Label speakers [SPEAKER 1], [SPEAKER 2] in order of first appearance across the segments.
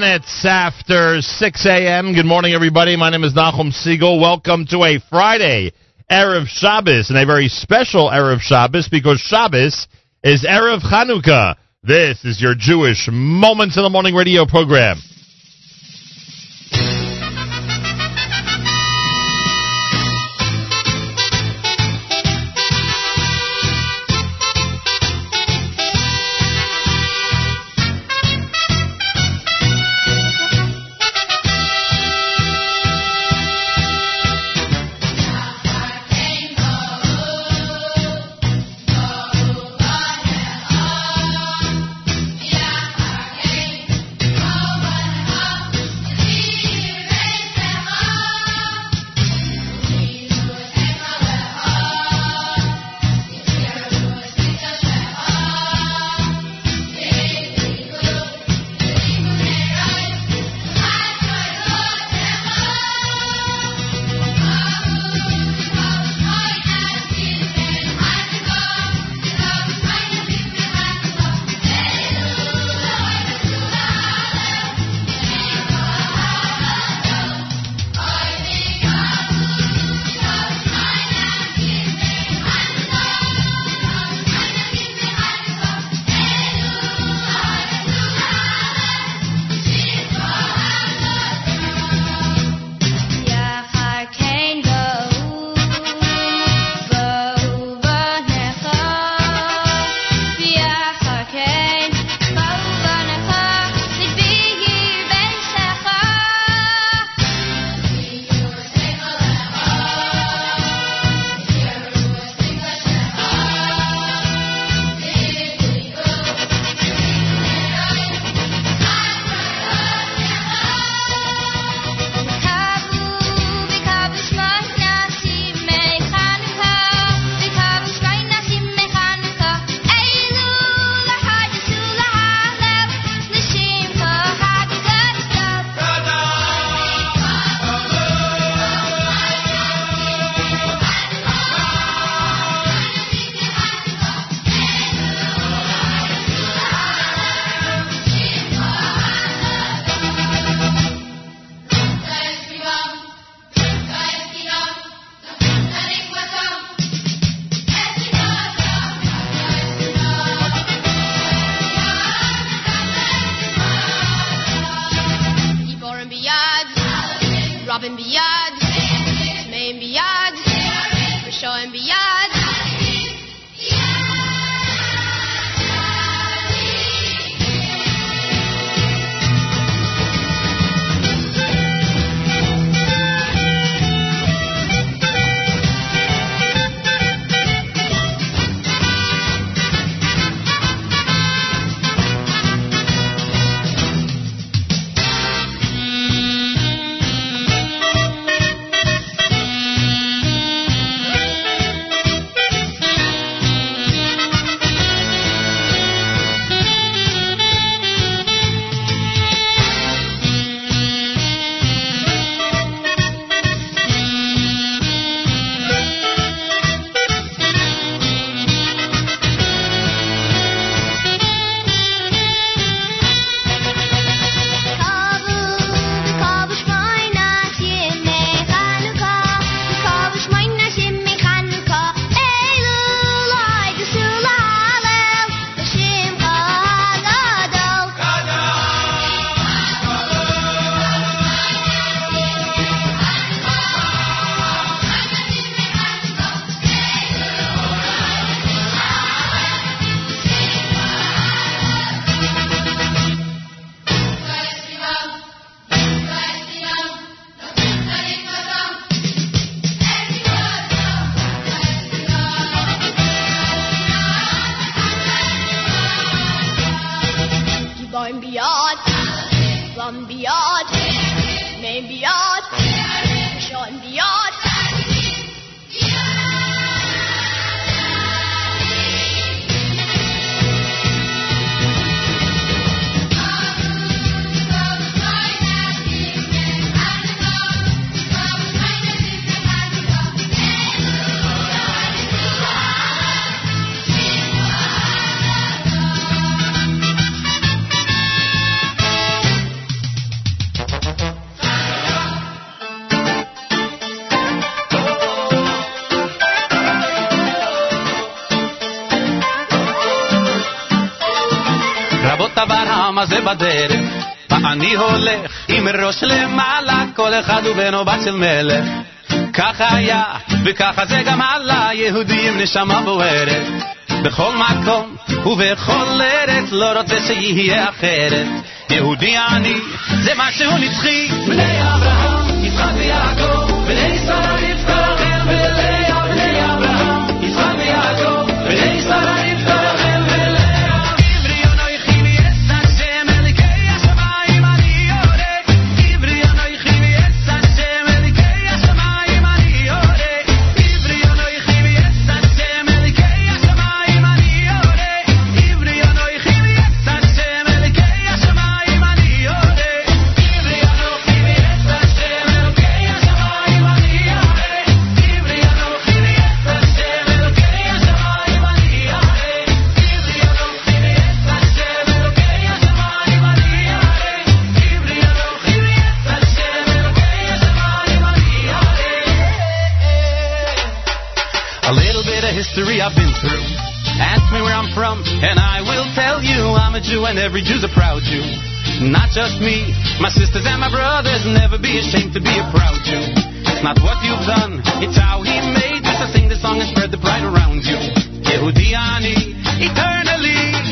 [SPEAKER 1] minutes after 6 a.m. Good morning, everybody. My name is Nachum Segal. Welcome to a Friday, Erev Shabbos, and a very special Erev Shabbos because Shabbos is Erev Chanukah. This is your Jewish Moments in the Morning radio program.
[SPEAKER 2] אחד הוא או בת של מלך. ככה היה, וככה זה גם הלאה, יהודים נשמה בוערת. בכל מקום ובכל ארץ, לא רוצה שיהיה אחרת. יהודי אני, זה משהו נצחי. בני אברהם, יצחק ויעקב, בני ישראל. every Jew's a proud Jew. Not just me, my sisters and my brothers never be ashamed to be a proud Jew. It's not what you've done, it's how he made you. So sing this song and spread the pride around you. Yehudi eternally.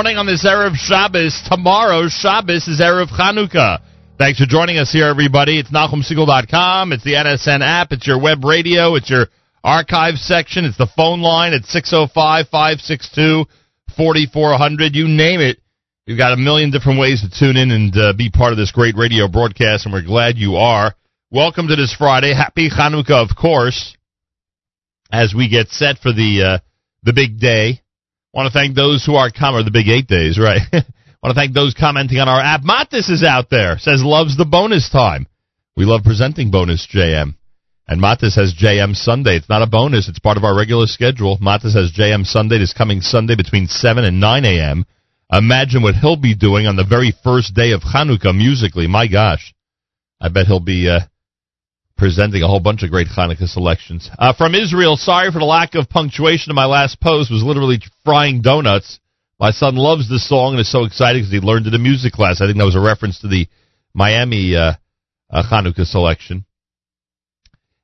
[SPEAKER 1] Morning on this Erev Shabbos. Tomorrow, Shabbos is Erev Chanukah. Thanks for joining us here, everybody. It's NachumSegal.com. It's the NSN app. It's your web radio. It's your archive section. It's the phone line. It's 605-562-4400. You name it. You've got a million different ways to tune in and uh, be part of this great radio broadcast, and we're glad you are. Welcome to this Friday. Happy Chanukah, of course, as we get set for the uh, the big day. Want to thank those who are com- or the big eight days, right? Want to thank those commenting on our app. Matis is out there. Says loves the bonus time. We love presenting bonus JM. And Matis has JM Sunday. It's not a bonus. It's part of our regular schedule. Matis has JM Sunday this coming Sunday between 7 and 9 a.m. Imagine what he'll be doing on the very first day of Hanukkah musically. My gosh. I bet he'll be uh, presenting a whole bunch of great Hanukkah selections. Uh, from Israel, sorry for the lack of punctuation in my last post. Was literally frying donuts. My son loves this song and is so excited because he learned it in music class. I think that was a reference to the Miami uh, uh, Hanukkah selection.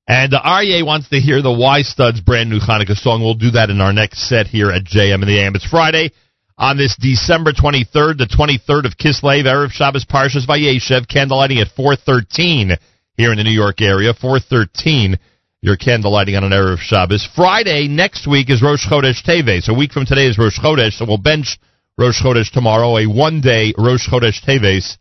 [SPEAKER 1] And uh, Aryeh wants to hear the Y Studs brand new Hanukkah song. We'll do that in our next set here at JM in the AM. It's Friday on this December 23rd, the 23rd of Kislev, Erev Shabbos Parshas Vayeshev, candlelighting at 413 here in the New York area. 413. your candle lighting on an Erev Shabbos. Friday next week is Rosh Chodesh Teves. A week from today is Rosh Chodesh, so we'll bench Rosh Chodesh tomorrow, a one-day Rosh Chodesh Teves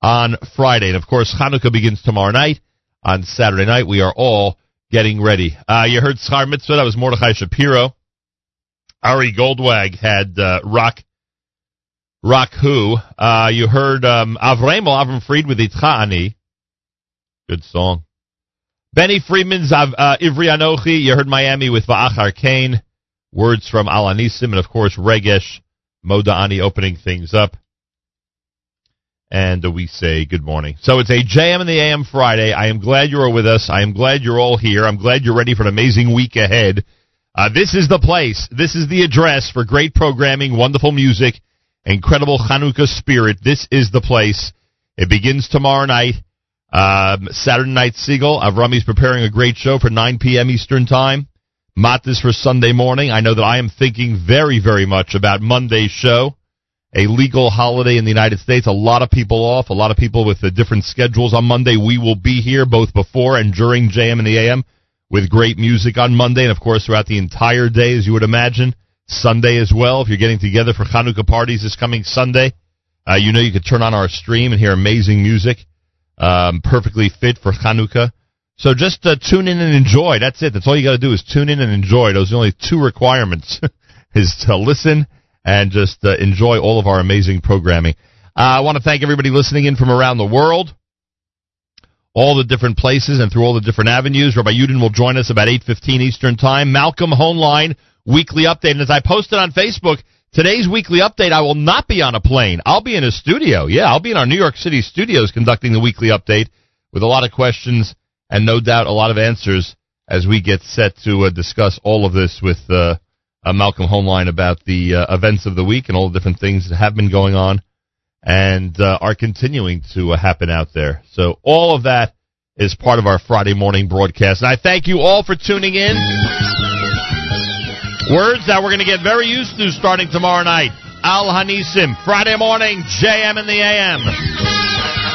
[SPEAKER 1] on Friday. And of course, Hanukkah begins tomorrow night. On Saturday night, we are all getting ready. Uh, you heard Schar Mitzvah, that was Mordechai Shapiro. Ari Goldwag had uh, Rock Rock Who. Uh, you heard um, Avram Fried with Itcha Ani. Good song. Benny Friedman's uh, Ivri Anochi. You heard Miami with Va'achar Kane. Words from Al Hanisim. And of course Regesh Moda Ani opening things up. And we say good morning. So it's a JM in the AM Friday. I am glad you are with us. I am glad you're all here. I'm glad you're ready for an amazing week ahead. Uh, this is the place. This is the address for great programming, wonderful music, incredible Hanukkah spirit. This is the place. It begins tomorrow night. Um, Saturday night Segal. Avrami's preparing a great show for 9 p.m. Eastern Time. Matis for Sunday morning. I know that I am thinking very, very much about Monday's show. A legal holiday in the United States. A lot of people off. A lot of people with the different schedules on Monday. We will be here both before and during JM and the AM with great music on Monday, and of course throughout the entire day, as you would imagine. Sunday as well. If you're getting together for Hanukkah parties this coming Sunday, uh, you know you could turn on our stream and hear amazing music, um, perfectly fit for Hanukkah. So just uh, tune in and enjoy. That's it. That's all you got to do is tune in and enjoy. Those are the only two requirements: is to listen and just uh, enjoy all of our amazing programming. Uh, I want to thank everybody listening in from around the world all the different places and through all the different avenues. Rabbi Yudin will join us about 8.15 Eastern Time. Malcolm Hoenlein, weekly update. And as I posted on Facebook, today's weekly update, I will not be on a plane. I'll be in a studio. Yeah, I'll be in our New York City studios conducting the weekly update with a lot of questions and no doubt a lot of answers as we get set to uh, discuss all of this with uh, uh, Malcolm Hoenlein about the uh, events of the week and all the different things that have been going on and uh, are continuing to uh, happen out there. So all of that is part of our Friday morning broadcast. And I thank you all for tuning in. Words that we're going to get very used to starting tomorrow night. Al Hanisim, Friday morning, JM in the AM.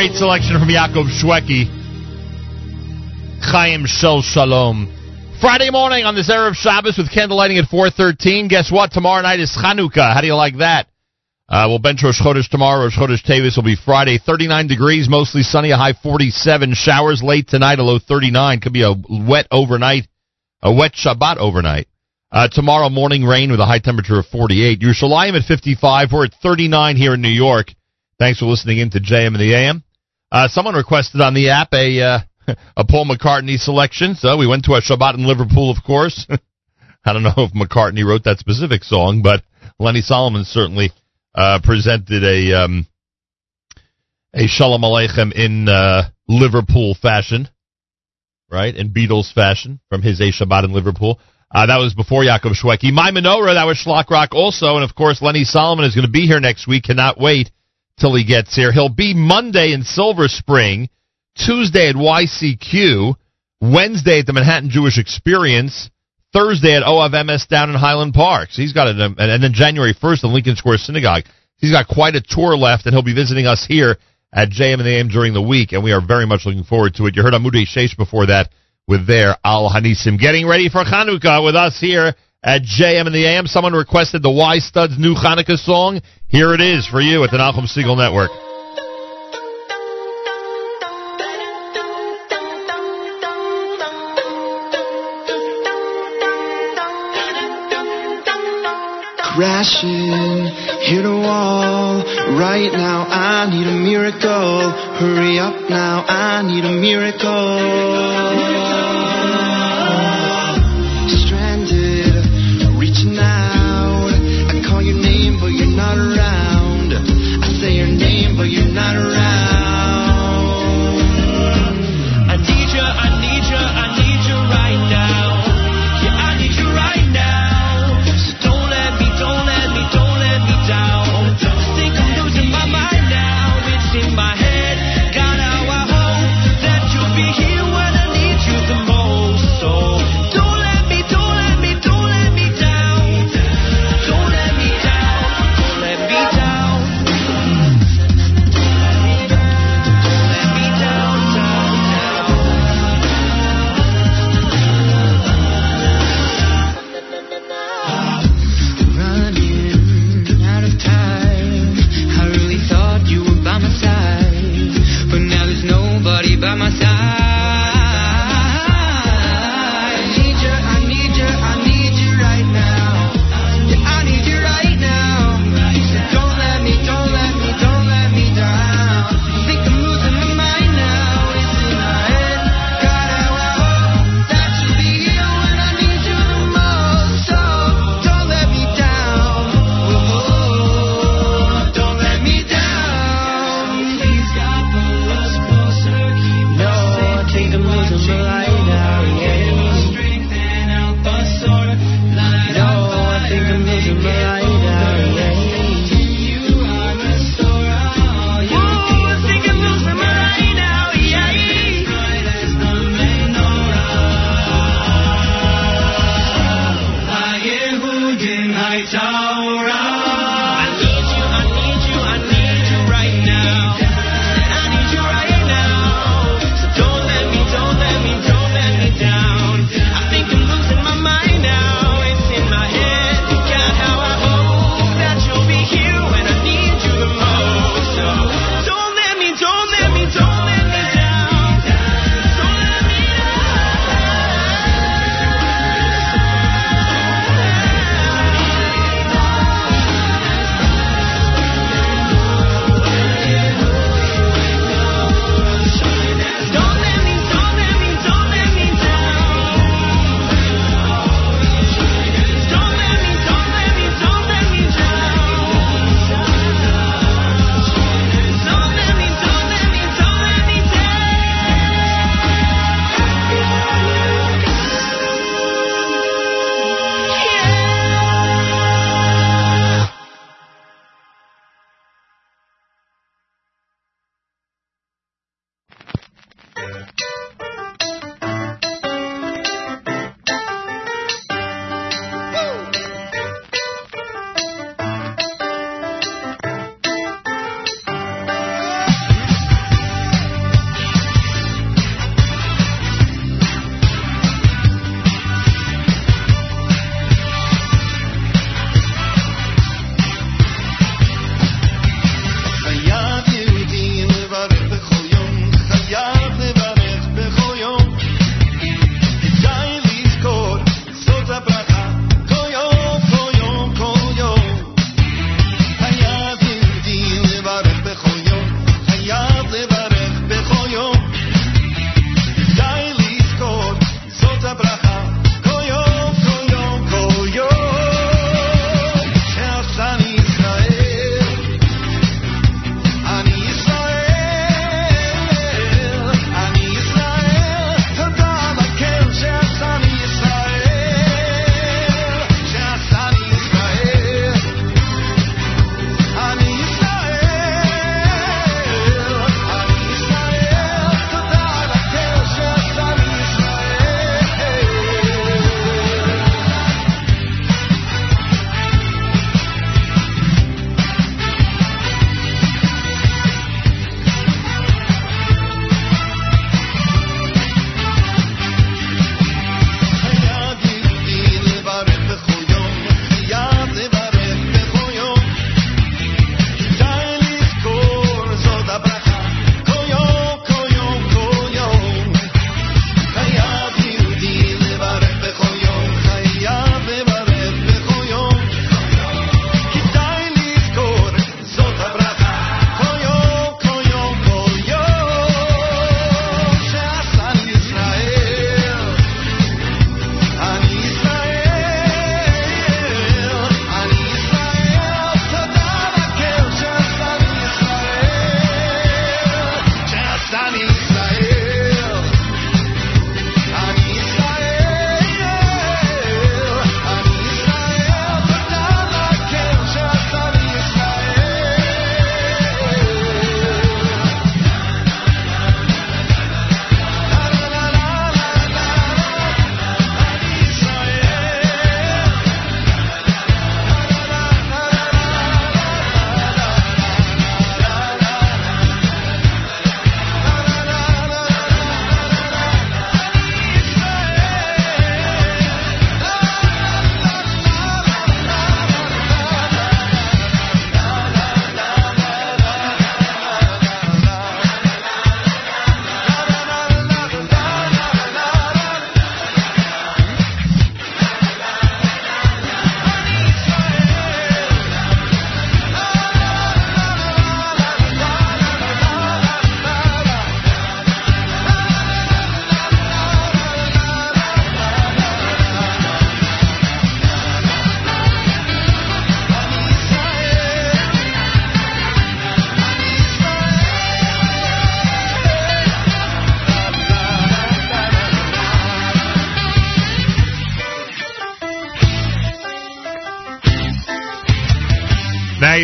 [SPEAKER 1] Great selection from Yaakov Shwekey. Chaim Shel Shalom. Friday morning on this Erev Shabbos with candle lighting at 4.13. Guess what? Tomorrow night is Chanukah. How do you like that? Uh, we'll bench Rosh Chodesh tomorrow. Rosh Chodesh Teves will be Friday. 39 degrees, mostly sunny, a high 47. Showers late tonight, a low 39. Could be a wet overnight, a wet Shabbat overnight. Uh, tomorrow morning rain with a high temperature of 48. Yerushalayim at 55. We're at 39 here in New York. Thanks for listening in to JM and the AM. Uh, someone requested on the app a uh, a Paul McCartney selection, so we went to a Shabbat in Liverpool, of course. I don't know if McCartney wrote that specific song, but Lenny Solomon certainly uh, presented a um, a Shalom Aleichem in uh, Liverpool fashion, right? In Beatles fashion from his A Shabbat in Liverpool. Uh, that was before Yaakov Shwekey. My menorah, that was Shlock Rock also, and of course Lenny Solomon is going to be here next week. Cannot wait till he gets here. He'll be Monday in Silver Spring, Tuesday at YCQ, Wednesday at the Manhattan Jewish Experience, Thursday at Ohav Emes down in Highland Park. So he's got it, and then January 1st in Lincoln Square Synagogue. He's got quite a tour left, and he'll be visiting us here at JM and the AM during the week, and we are very much looking forward to it. You heard Amudei Sheish before that with their Al Hanisim. Getting ready for Chanukah with us here at JM and the AM. Someone requested the Y Studs new Hanukkah song. Here it is for you at the Nachum Segal Network.
[SPEAKER 3] crashing, hit a wall. Right now, I need a miracle. Hurry up now, I need a miracle.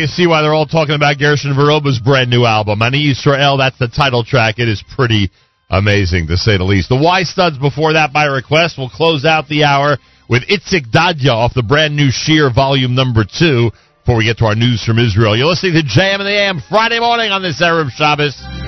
[SPEAKER 1] You see why they're all talking about Gershon Veroba's brand new album. Ani Israel, that's the title track. It is pretty amazing, to say the least. The Y Studs before that by request. We'll close out the hour with Itzik Dadya off the brand new Sheer Volume Number 2 before we get to our news from Israel. You're listening to JM and the AM Friday morning on this Erev Shabbos.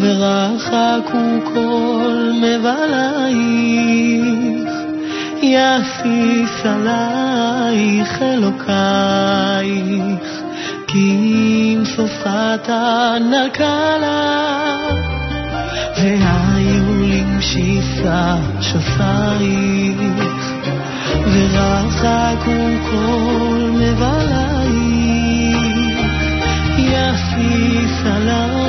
[SPEAKER 4] ורחקו כל מבלייך, יסיס עלייך אלוקייך, כי אם סופך נקלה, והיו למשיסה שסייך, ורחקו כל מבלייך, יסיס עלייך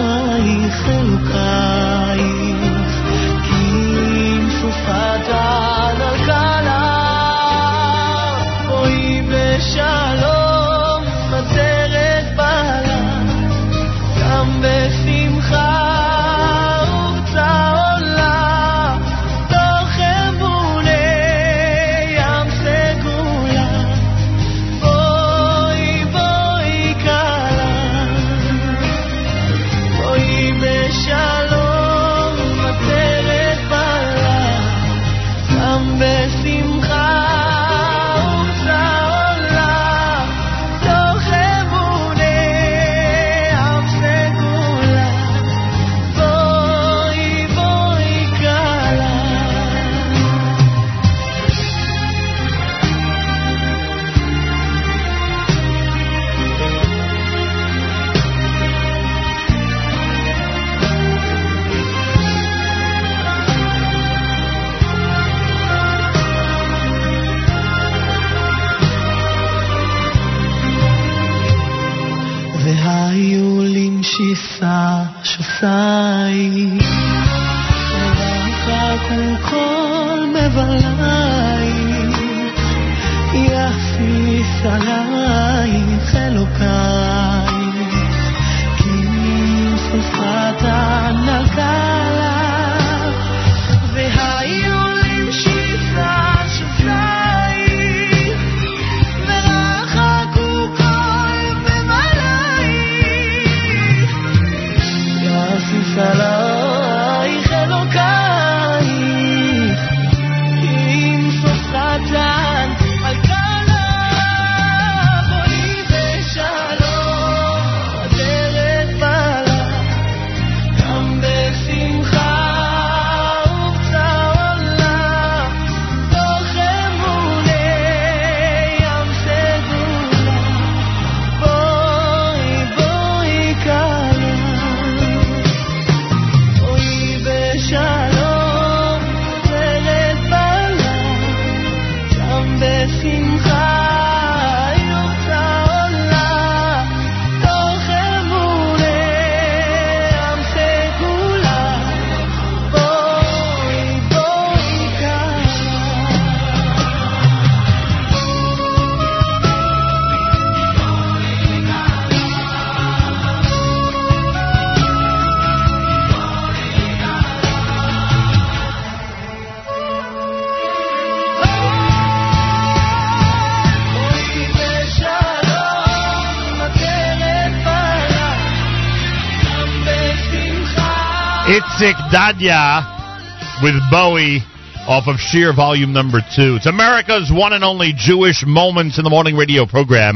[SPEAKER 1] Dadya with Bowie off of Sheer Volume Number Two. It's America's one and only Jewish Moments in the Morning radio program.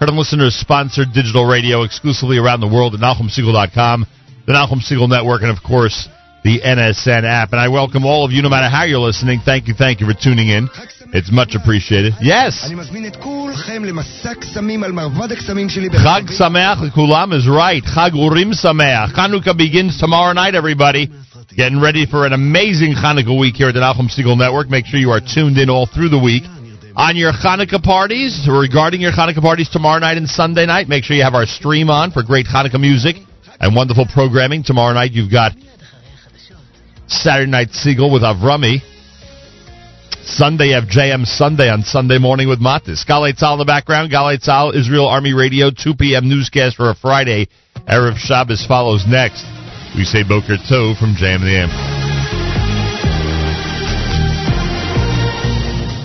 [SPEAKER 1] Heard and listeners sponsored digital radio exclusively around the world at NachumSegal.com, the Nachum Segal Network, and of course the NSN app. And I welcome all of you, no matter how you're listening. Thank you, thank you for tuning in. It's much appreciated. Yes. Chag Sameach Kulam is right. Chag Urim Sameach. Chanukah begins tomorrow night, everybody. Getting ready for an amazing Hanukkah week here at the Nachum Segal Network. Make sure you are tuned in all through the week. On your Hanukkah parties, regarding your Hanukkah parties tomorrow night and Sunday night, make sure you have our stream on for great Hanukkah music and wonderful programming. Tomorrow night you've got Saturday Night Segal with Avrami. Sunday, have JM Sunday on Sunday morning with Matis. Galei Tzahal in the background. Galei Tzahal, Israel Army Radio, 2 p.m. newscast for a Friday. Erev Shabbos follows next. We say Boker Tov from JM the AM.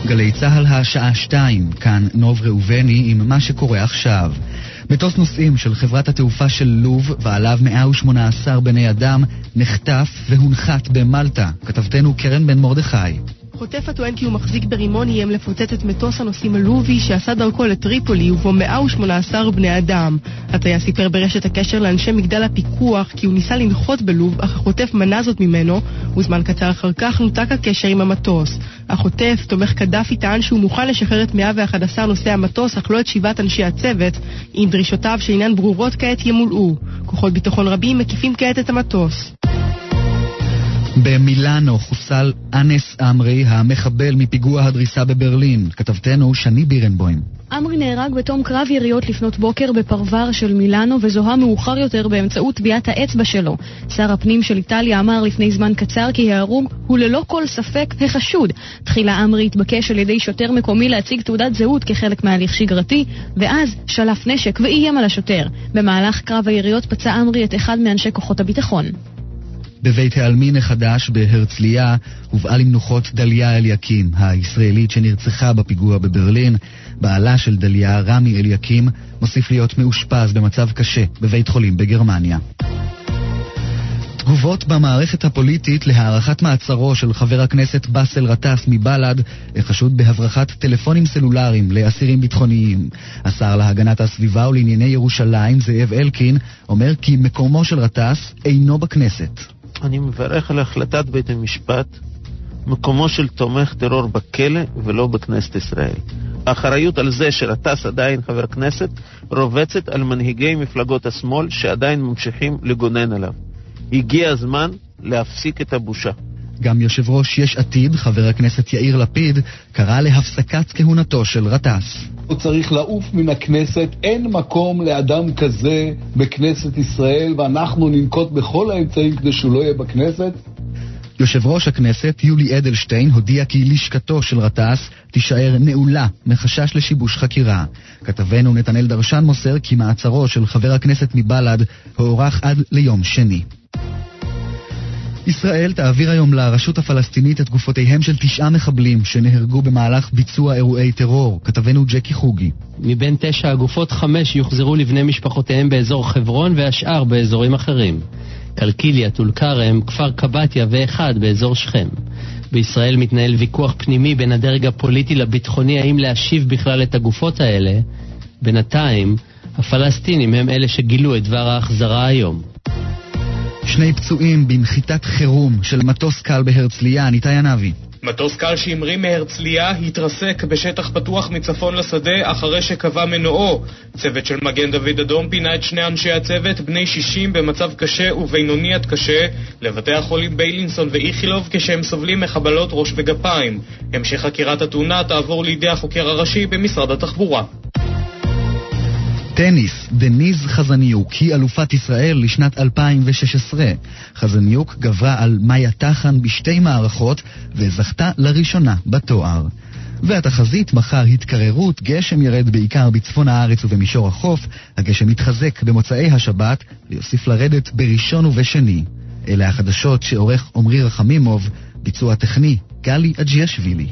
[SPEAKER 5] גלי צה"ל השעה שתיים, כאן נוב ראובני עם מה שקורה עכשיו. מטוס נוסעים של חברת התעופה של לוב, ועליו 118 בני אדם, נחטף והונחת במלטה. כתבתנו קרן בן מרדכי.
[SPEAKER 6] חוטף הטוען כי הוא מחזיק ברימון איים לפוצץ את מטוס הנוסעים הלובי שעשה דרכו לטריפולי ובו 118 בני אדם. הטייס סיפר ברשת הקשר לאנשי מגדל הפיקוח כי הוא ניסה לנחות בלוב, אך החוטף מנע זאת ממנו, וזמן קצר אחר כך נותק הקשר עם המטוס. החוטף, תומך קדאפי, טען שהוא מוכן לשחרר את 111 נוסעי המטוס, אך לא את שבעת אנשי הצוות, אם דרישותיו שאינן ברורות כעת ימולאו. כוחות ביטחון רבים מקיפים כעת את המטוס.
[SPEAKER 5] במילאנו חוסל אנס עמרי, המחבל מפיגוע הדריסה בברלין. כתבתנו שני בירנבוים.
[SPEAKER 7] עמרי נהרג בתום קרב יריות לפנות בוקר בפרבר של מילאנו וזוהה מאוחר יותר באמצעות טביעת האצבע שלו. שר הפנים של איטליה אמר לפני זמן קצר כי ההרוג הוא ללא כל ספק החשוד. תחילה עמרי התבקש על ידי שוטר מקומי להציג תעודת זהות כחלק מהליך שגרתי, ואז שלף נשק ואיים על השוטר. במהלך קרב היריות פצע עמרי את אחד מאנשי כוחות הביטחון.
[SPEAKER 5] בבית העלמין החדש בהרצליה הובאה למנוחות דליה אליקים, הישראלית שנרצחה בפיגוע בברלין. בעלה של דליה, רמי אליקים, מוסיף להיות מאושפז במצב קשה בבית חולים בגרמניה. תגובות במערכת הפוליטית להארכת מעצרו של חבר הכנסת באסל גטאס מבל"ד, חשוד בהברחת טלפונים סלולריים לאסירים ביטחוניים. השר להגנת הסביבה ולענייני ירושלים, זאב אלקין, אומר כי מקומו של גטאס אינו בכנסת.
[SPEAKER 8] אני מברך על החלטת בית המשפט, מקומו של תומך טרור בכלא ולא בכנסת ישראל. האחריות על זה שרטס עדיין חבר כנסת רובצת על מנהיגי מפלגות השמאל שעדיין ממשיכים לגונן עליו. הגיע הזמן להפסיק את הבושה.
[SPEAKER 5] גם יושב ראש יש עתיד, חבר הכנסת יאיר לפיד, קרא להפסקת כהונתו של גטאס.
[SPEAKER 9] הוא צריך לעוף מן הכנסת, אין מקום לאדם כזה בכנסת ישראל, ואנחנו ננקוט בכל האמצעים כדי שהוא לא יהיה בכנסת.
[SPEAKER 5] יושב ראש הכנסת יולי אדלשטיין הודיע כי לשכתו של גטאס תישאר נעולה מחשש לשיבוש חקירה. כתבנו נתנאל דרשן מוסר כי מעצרו של חבר הכנסת מבל"ד הוארך עד ליום שני. ישראל תעביר היום לרשות הפלסטינית את גופותיהם של תשעה מחבלים שנהרגו במהלך ביצוע אירועי טרור, כתבנו ג'קי חוגי.
[SPEAKER 10] מבין תשע הגופות, חמש יוחזרו לבני משפחותיהם באזור חברון והשאר באזורים אחרים. קלקיליה, טול כרם, כפר קבטיה ואחד באזור שכם. בישראל מתנהל ויכוח פנימי בין הדרג הפוליטי לביטחוני האם להשיב בכלל את הגופות האלה. בינתיים, הפלסטינים הם אלה שגילו את דבר ההחזרה היום.
[SPEAKER 5] שני פצועים בנחיתת חירום של מטוס קל בהרצליה, ניתאי ענבי.
[SPEAKER 11] מטוס קל שהמריא מהרצליה התרסק בשטח פתוח מצפון לשדה אחרי שקבע מנועו. צוות של מגן דוד אדום פינה את שני אנשי הצוות, בני 60 במצב קשה ובינוני עד קשה, לבתי החולים ביילינסון ואיכילוב כשהם סובלים מחבלות ראש וגפיים. המשך חקירת התאונה תעבור לידי החוקר הראשי במשרד התחבורה.
[SPEAKER 5] טניס, דניז חזניוק היא אלופת ישראל לשנת 2016. חזניוק גברה על מאיה טחן בשתי מערכות וזכתה לראשונה בתואר. והתחזית מחר התקררות, גשם ירד בעיקר בצפון הארץ ובמישור החוף, הגשם יתחזק במוצאי השבת ויוסיף לרדת בראשון ובשני. אלה החדשות שעורך עמרי רחמימוב, ביצוע טכני גלי אג'יאשווילי.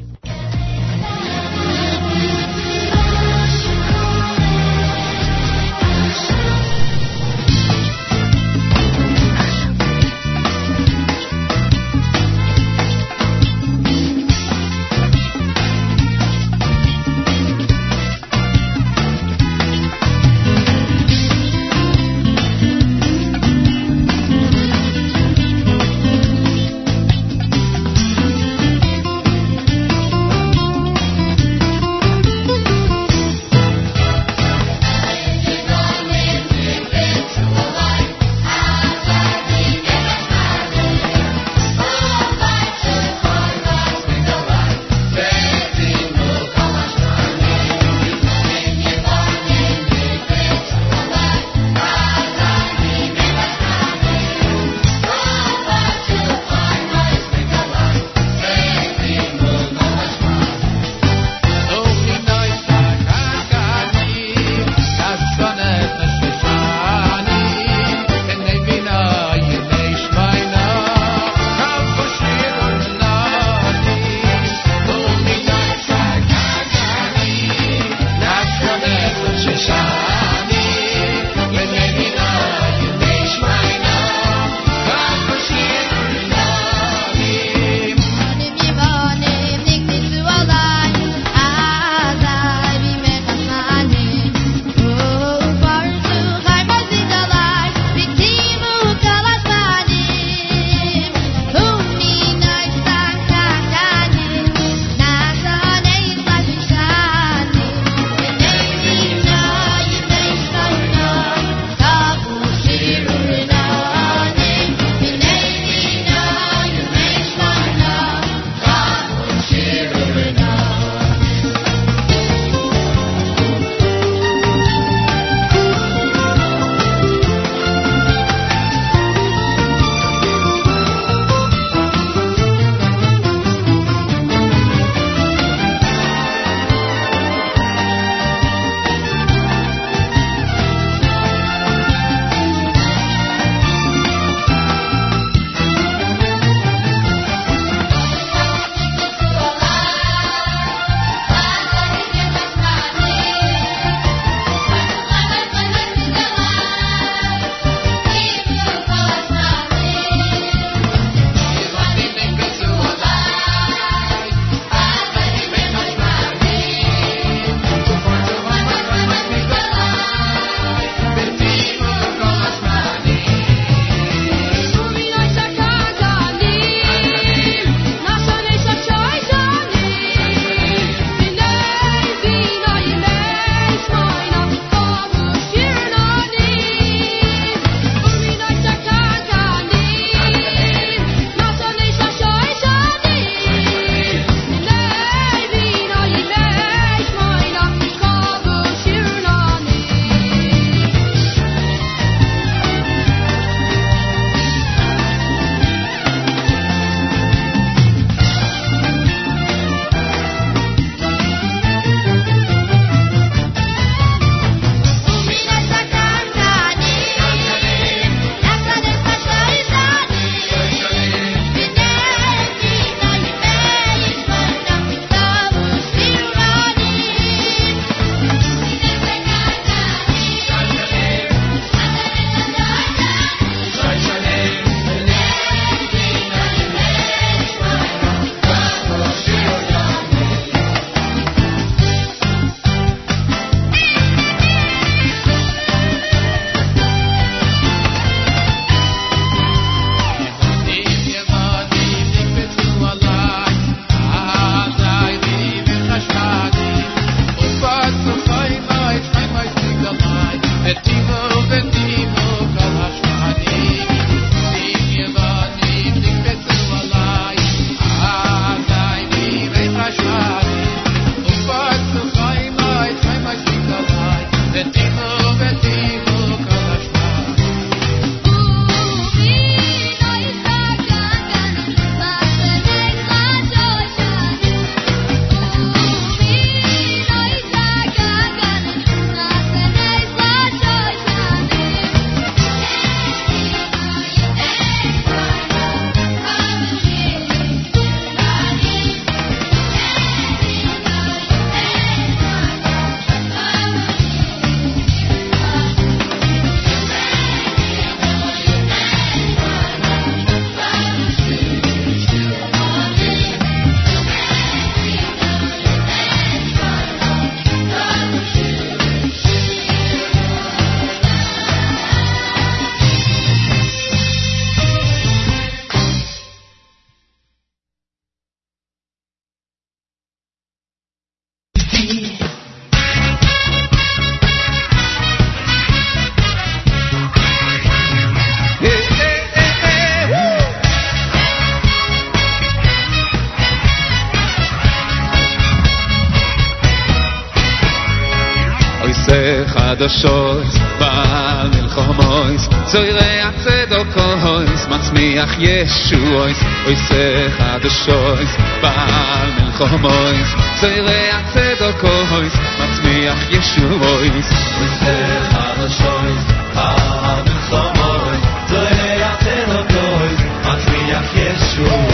[SPEAKER 12] קדושות בעל מלחומויס זוירי הצדוקויס מצמיח ישועויס עושה חדושויס בעל מלחומויס זוירי הצדוקויס מצמיח ישועויס עושה חדושויס בעל מלחומויס זוירי הצדוקויס מצמיח ישועויס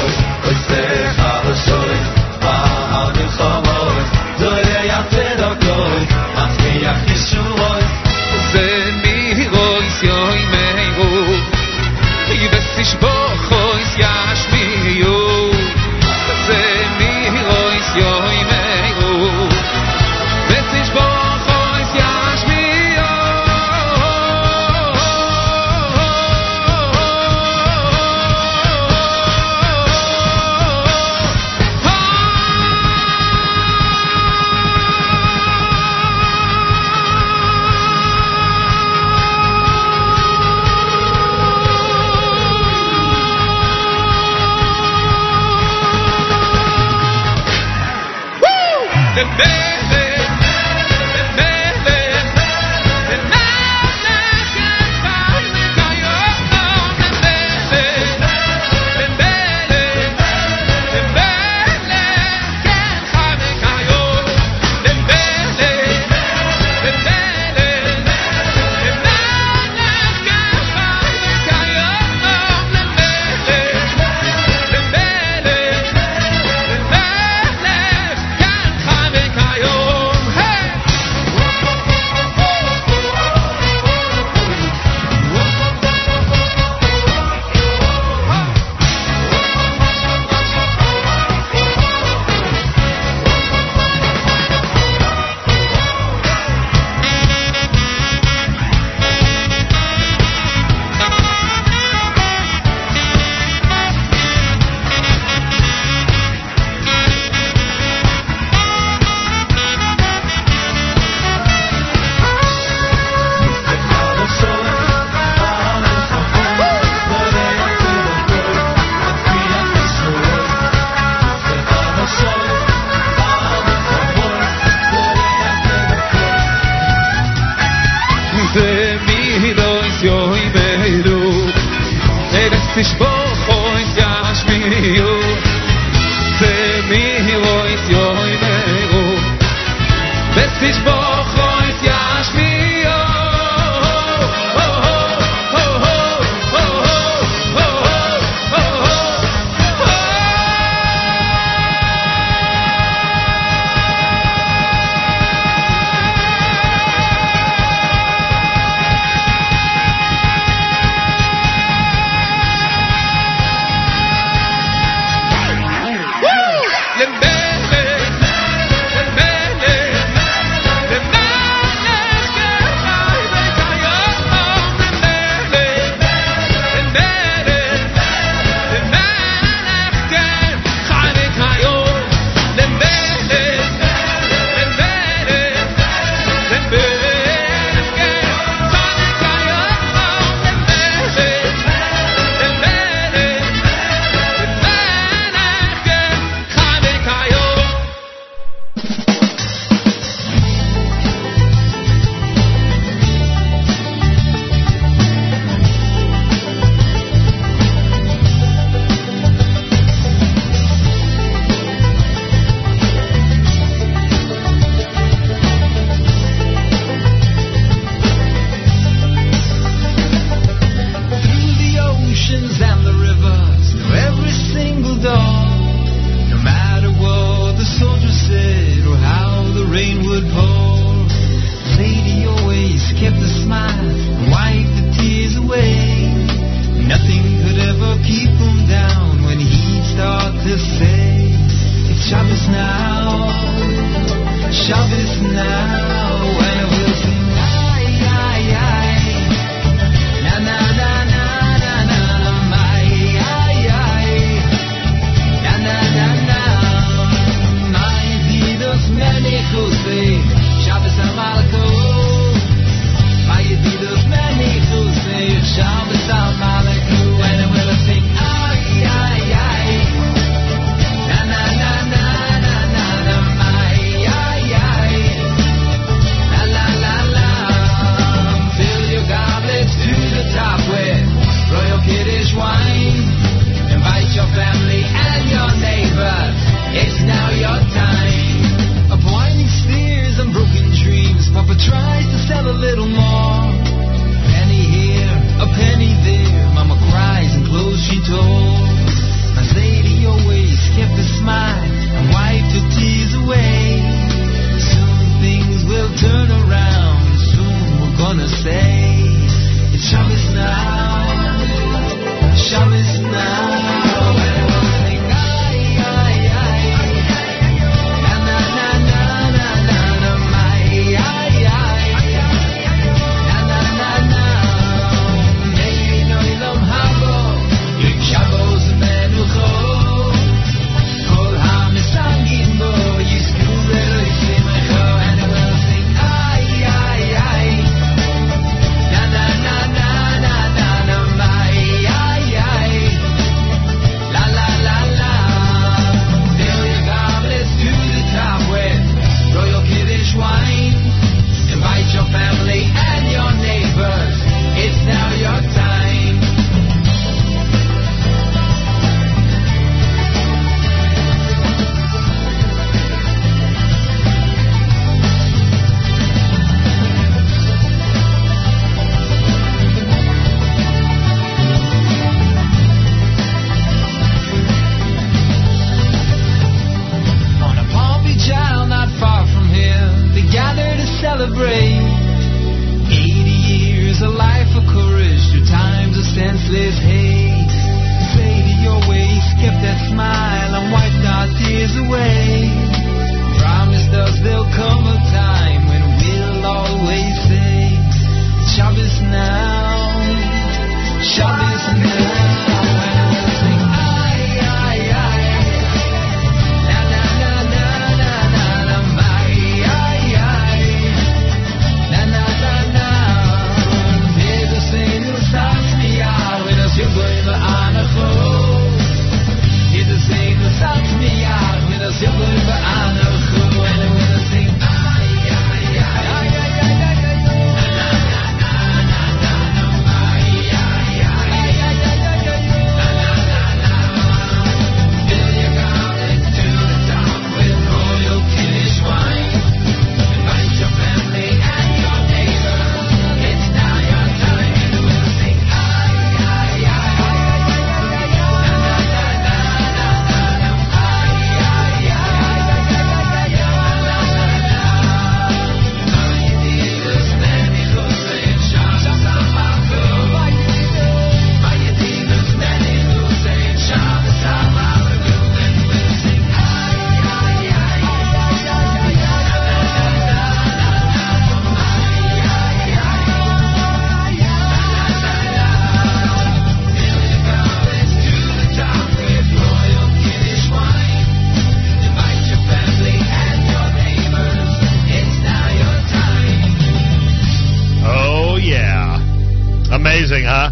[SPEAKER 1] huh?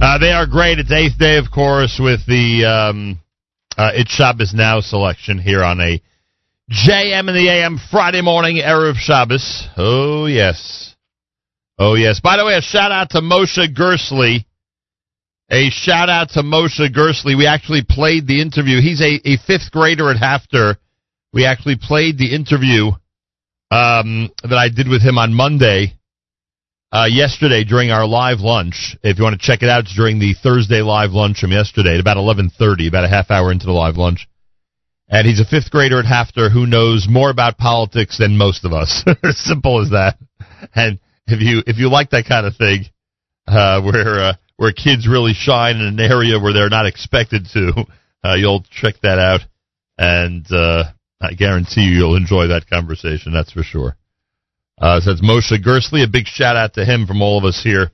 [SPEAKER 1] Uh, they are great. It's eighth day, of course, with the um, uh, It's Shabbos Now selection here on a JM in the AM Friday morning, Erev Shabbos. Oh, yes. Oh, yes. By the way, a shout out to Moshe Gersley. A shout out to Moshe Gersley. We actually played the interview. He's a, a fifth grader at HAFTR. We actually played the interview um, that I did with him on Monday uh, yesterday during our live lunch. If you want to check it out, it's during the Thursday live lunch from yesterday at about 11:30, about a half hour into the live lunch. And he's a fifth grader at HAFTR who knows more about politics than most of us. Simple as that. And if you if you like that kind of thing, uh, where uh, where kids really shine in an area where they're not expected to, uh, you'll check that out, and uh, I guarantee you you'll enjoy that conversation. That's for sure. Uh, so that's Moshe Gersley. A big shout out to him from all of us here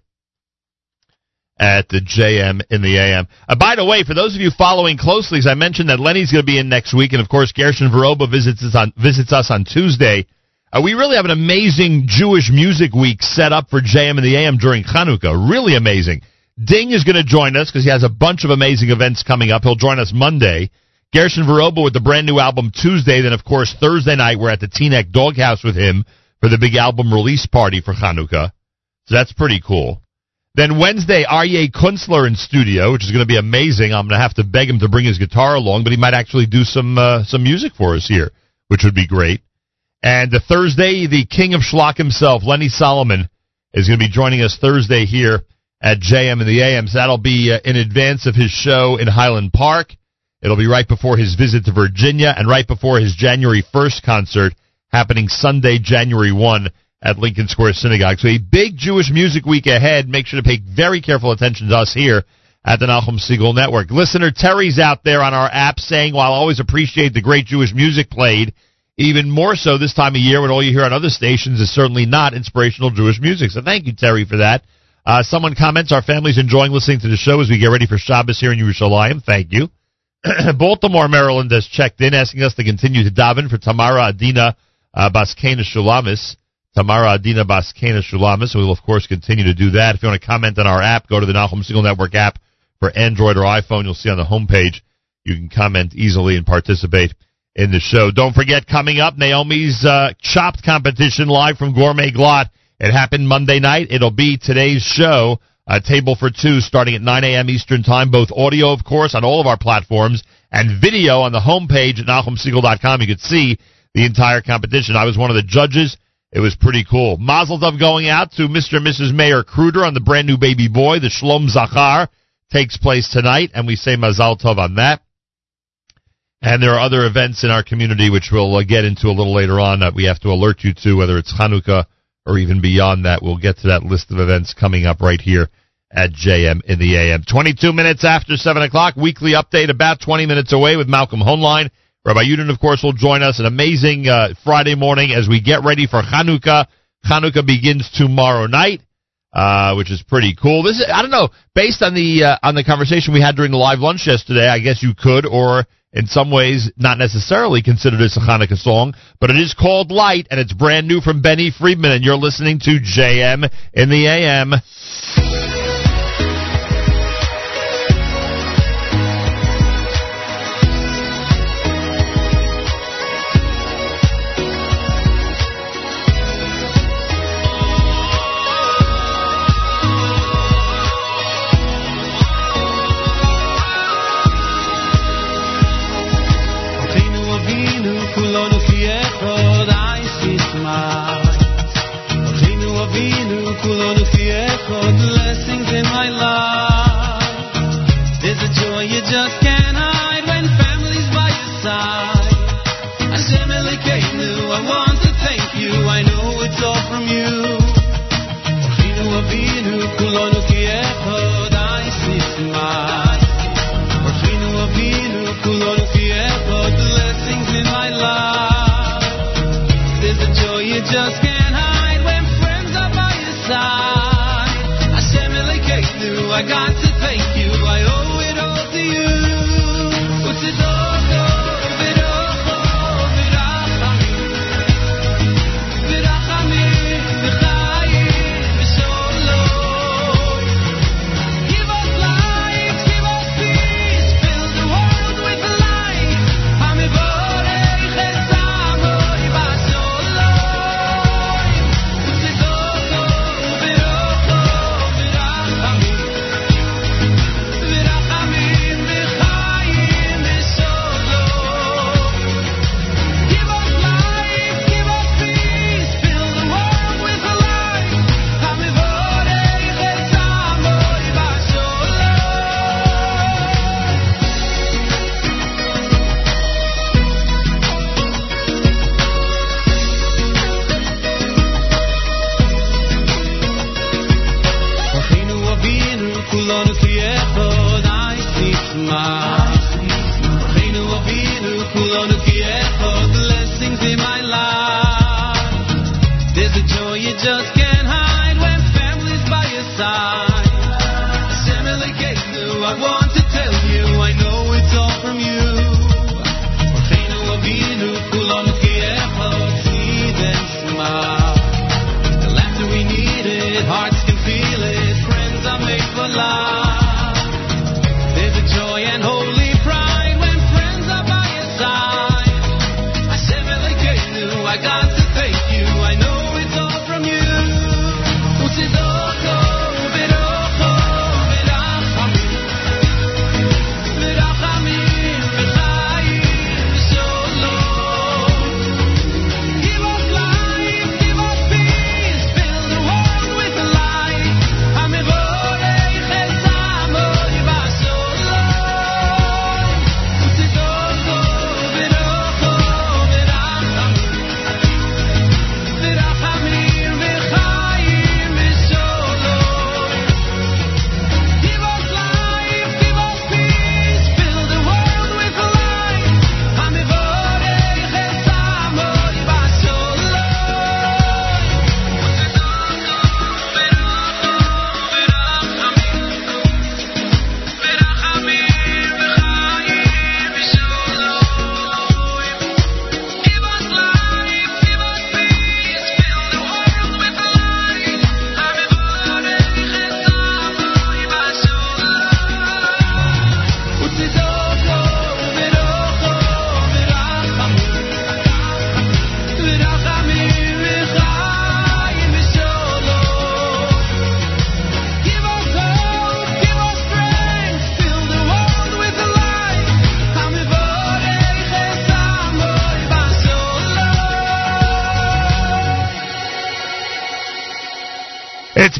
[SPEAKER 1] at the JM in the AM. Uh, by the way, for those of you following closely, as I mentioned that Lenny's going to be in next week, and of course Gershon Veroba visits us on visits us on Tuesday. Uh, we really have an amazing Jewish music week set up for JM in the AM during Hanukkah. Really amazing. Ding is going to join us because he has a bunch of amazing events coming up. He'll join us Monday. Gershon Veroba with the brand new album Tuesday. Then, of course, Thursday night we're at the Teaneck Doghouse with him for the big album release party for Hanukkah. So that's pretty cool. Then Wednesday, Aryeh Kunstler in studio, which is going to be amazing. I'm going to have to beg him to bring his guitar along, but he might actually do some uh, some music for us here, which would be great. And the Thursday, the king of schlock himself, Lenny Solomon, is going to be joining us Thursday here at JM and the AM. So that'll be uh, in advance of his show in Highland Park. It'll be right before his visit to Virginia and right before his January 1st concert happening Sunday, January 1 at Lincoln Square Synagogue. So a big Jewish music week ahead. Make sure to pay very careful attention to us here at the Nachum Segal Network. Listener Terry's out there on our app saying, while I always appreciate the great Jewish music played, even more so this time of year when all you hear on other stations is certainly not inspirational Jewish music. So thank you, Terry, for that. Uh, someone comments, our family's enjoying listening to the show as we get ready for Shabbos here in Yerushalayim. Thank you. Baltimore, Maryland has checked in asking us to continue to daven for Tamara Adina uh, Baskena Shulamis. Tamara Adina Baskena Shulamis. We will, of course, continue to do that. If you want to comment on our app, go to the Nachum Segal Network app for Android or iPhone. You'll see on the homepage. You can comment easily and participate in the show. Don't forget, coming up, Naomi's uh, Chopped competition live from Gourmet Glatt. It happened Monday night. It'll be today's show, a table for two, starting at 9 a.m. Eastern Time. Both audio, of course, on all of our platforms, and video on the homepage at NachumSegal.com. You can see the entire competition. I was one of the judges. It was pretty cool. Mazel tov going out to Mr. and Mrs. Mayor Kruder on the brand new baby boy. The Shalom Zachar takes place tonight, and we say Mazel tov on that. And there are other events in our community which we'll uh, get into a little later on that we have to alert you to, whether it's Hanukkah or even beyond that. We'll get to that list of events coming up right here at JM in the AM. 22 minutes after 7 o'clock, weekly update about 20 minutes away with Malcolm Hoenlein. Rabbi Yudin, of course, will join us. An amazing uh, Friday morning as we get ready for Hanukkah. Hanukkah begins tomorrow night, uh, which is pretty cool. This is, I don't know, based on the uh, on the conversation we had during the live lunch yesterday, I guess you could, or in some ways, not necessarily consider this a Hanukkah song, but it is called Light, and it's brand new from Benny Friedman, and you're listening to JM in the AM.
[SPEAKER 13] Kulonu blessings in my life There's a joy you just can't hide when family's by your side. Hashem I want to thank you. I know it's all from you. Avinu Avinu kulonu I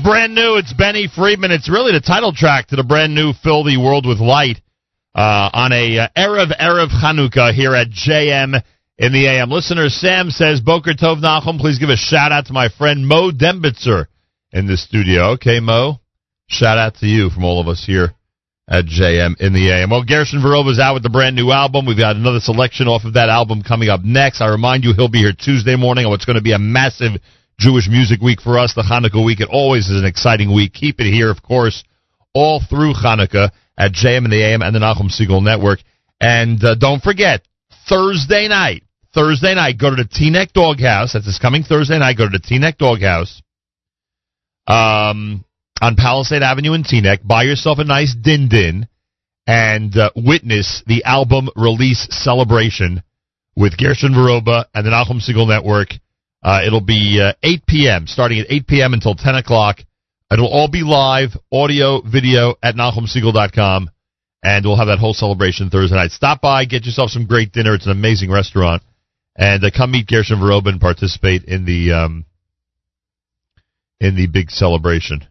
[SPEAKER 1] brand new. It's Benny Friedman. It's really the title track to the brand new Fill the World with Light uh, on a uh, Erev Erev Chanukah here at JM in the AM. Listener Sam says, Boker Tov Nachum, please give a shout out to my friend Mo Dembitzer in the studio. Okay, Mo. Shout out to you from all of us here at JM in the AM. Well, Gershon Veroba's out with the brand new album. We've got another selection off of that album coming up next. I remind you, he'll be here Tuesday morning on what's going to be a massive Jewish Music Week for us, the Hanukkah week. It always is an exciting week. Keep it here, of course, all through Hanukkah at JM and the AM and the Nachum Segal Network. And uh, don't forget, Thursday night, Thursday night, go to the Teaneck Doghouse. That's this coming Thursday night. Go to the Teaneck Doghouse um, on Palisade Avenue in Teaneck. Buy yourself a nice din din and uh, witness the album release celebration with Gershon Veroba and the Nachum Segal Network. Uh, it'll be uh, 8 p.m., starting at 8 p.m. until 10 o'clock. It'll all be live, audio, video at NachumSegal.com, and we'll have that whole celebration Thursday night. Stop by, get yourself some great dinner. It's an amazing restaurant, and uh, come meet Gershon Veroba and participate in the um, in the big celebration.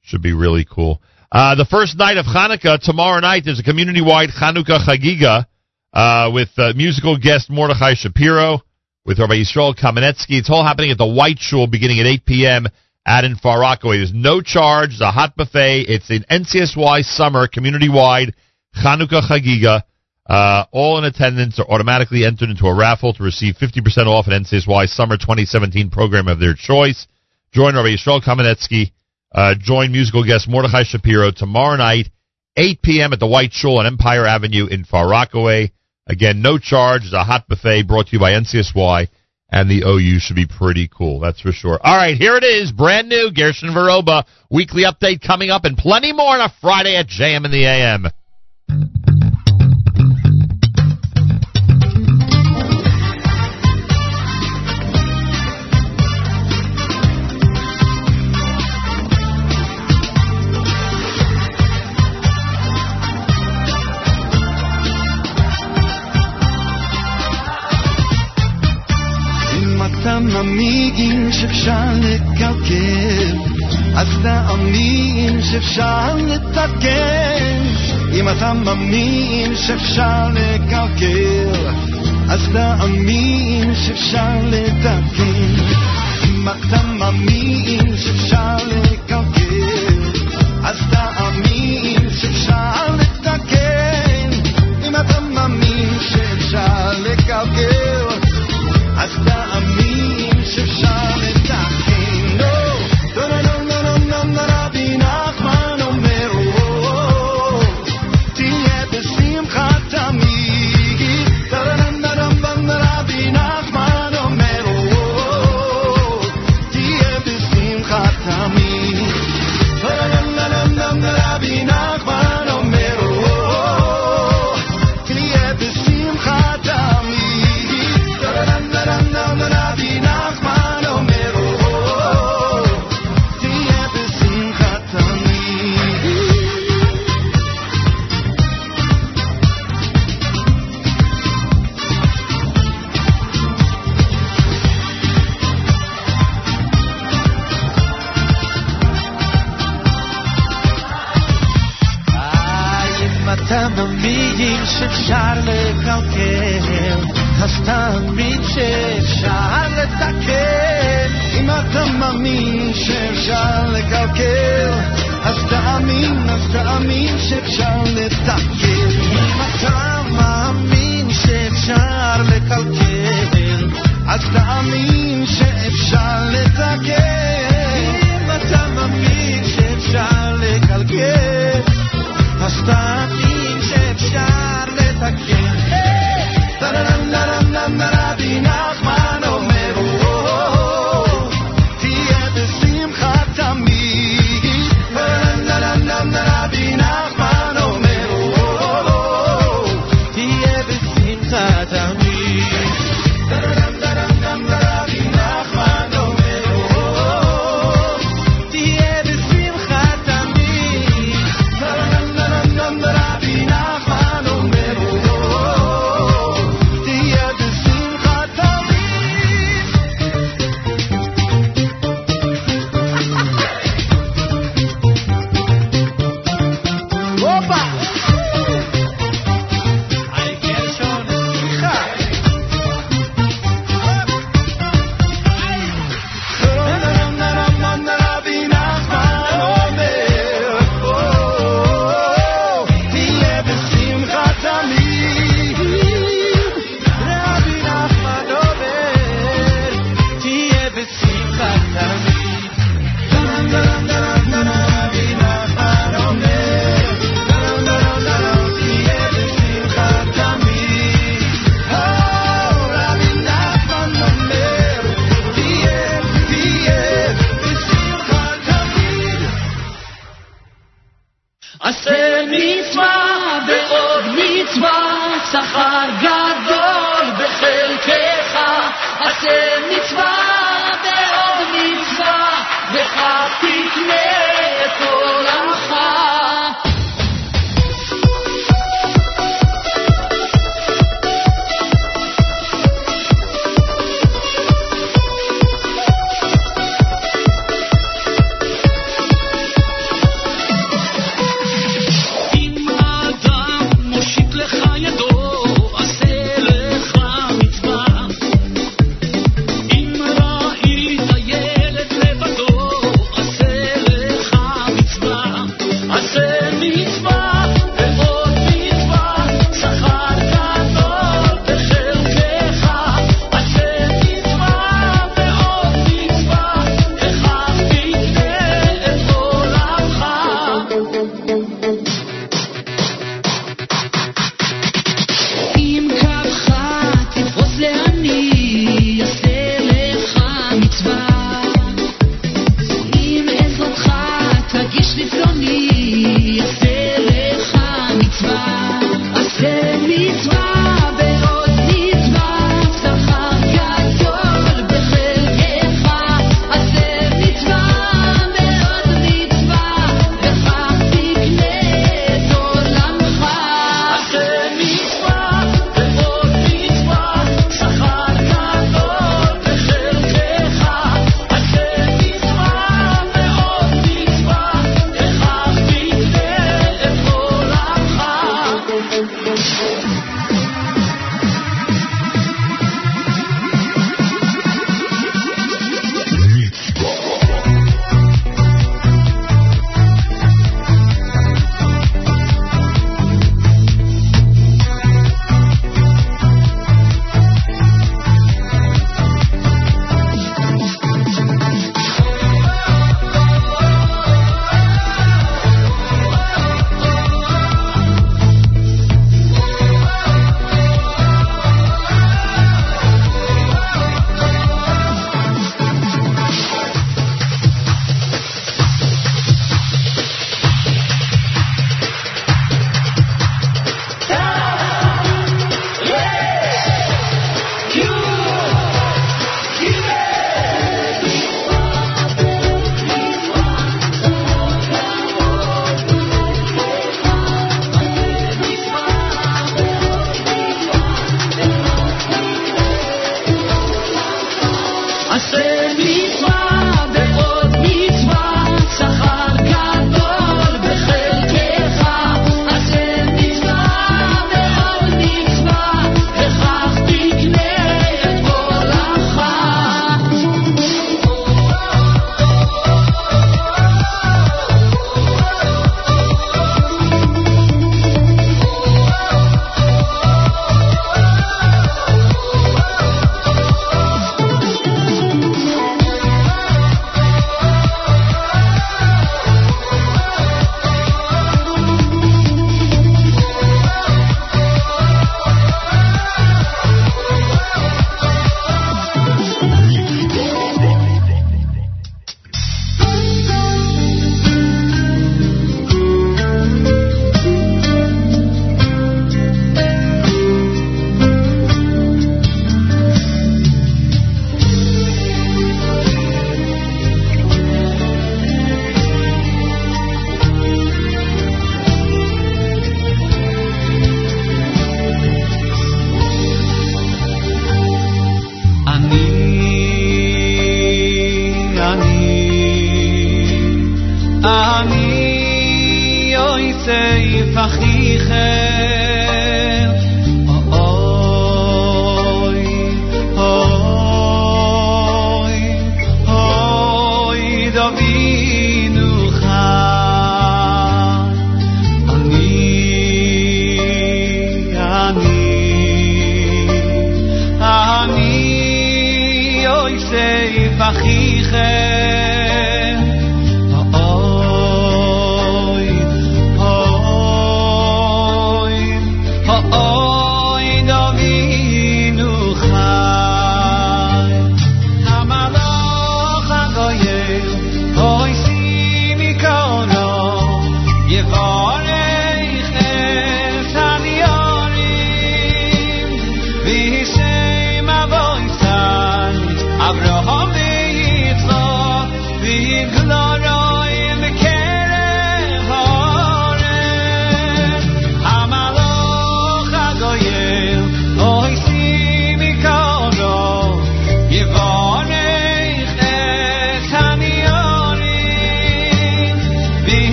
[SPEAKER 1] Should be really cool. Uh, the first night of Hanukkah tomorrow night. There's a community-wide Hanukkah Chagiga uh, with uh, musical guest Mordechai Shapiro with Rabbi Yisrael Kamenetsky. It's all happening at the White Shul beginning at 8 p.m. at in Far Rockaway. There's no charge. It's a hot buffet. It's an NCSY summer community-wide Chanukah Chagiga. Uh, all in attendance are automatically entered into a raffle to receive 50% off an NCSY summer 2017 program of their choice. Join Rabbi Yisrael Kamenetsky. Uh, join musical guest Mordechai Shapiro tomorrow night, 8 p.m. at the White Shul on Empire Avenue in Far Rockaway. Again, no charge. It's a hot buffet brought to you by NCSY, and the OU should be pretty cool. That's for sure. All right, here it is, brand new Gershon Veroba weekly update coming up, and plenty more on a Friday at JM in the AM.
[SPEAKER 3] תאמיני שאפשר לקלקל, אז תאמין שאפשר לתקן. אם אתה מאמין שאפשר לקלקל, אז תאמין שאפשר לתקן. אם אתה מאמין שאפשר לקלקל, אז תאמין שאפשר לתקן. אם אתה מאמין שאפשר לקלקל,
[SPEAKER 13] of.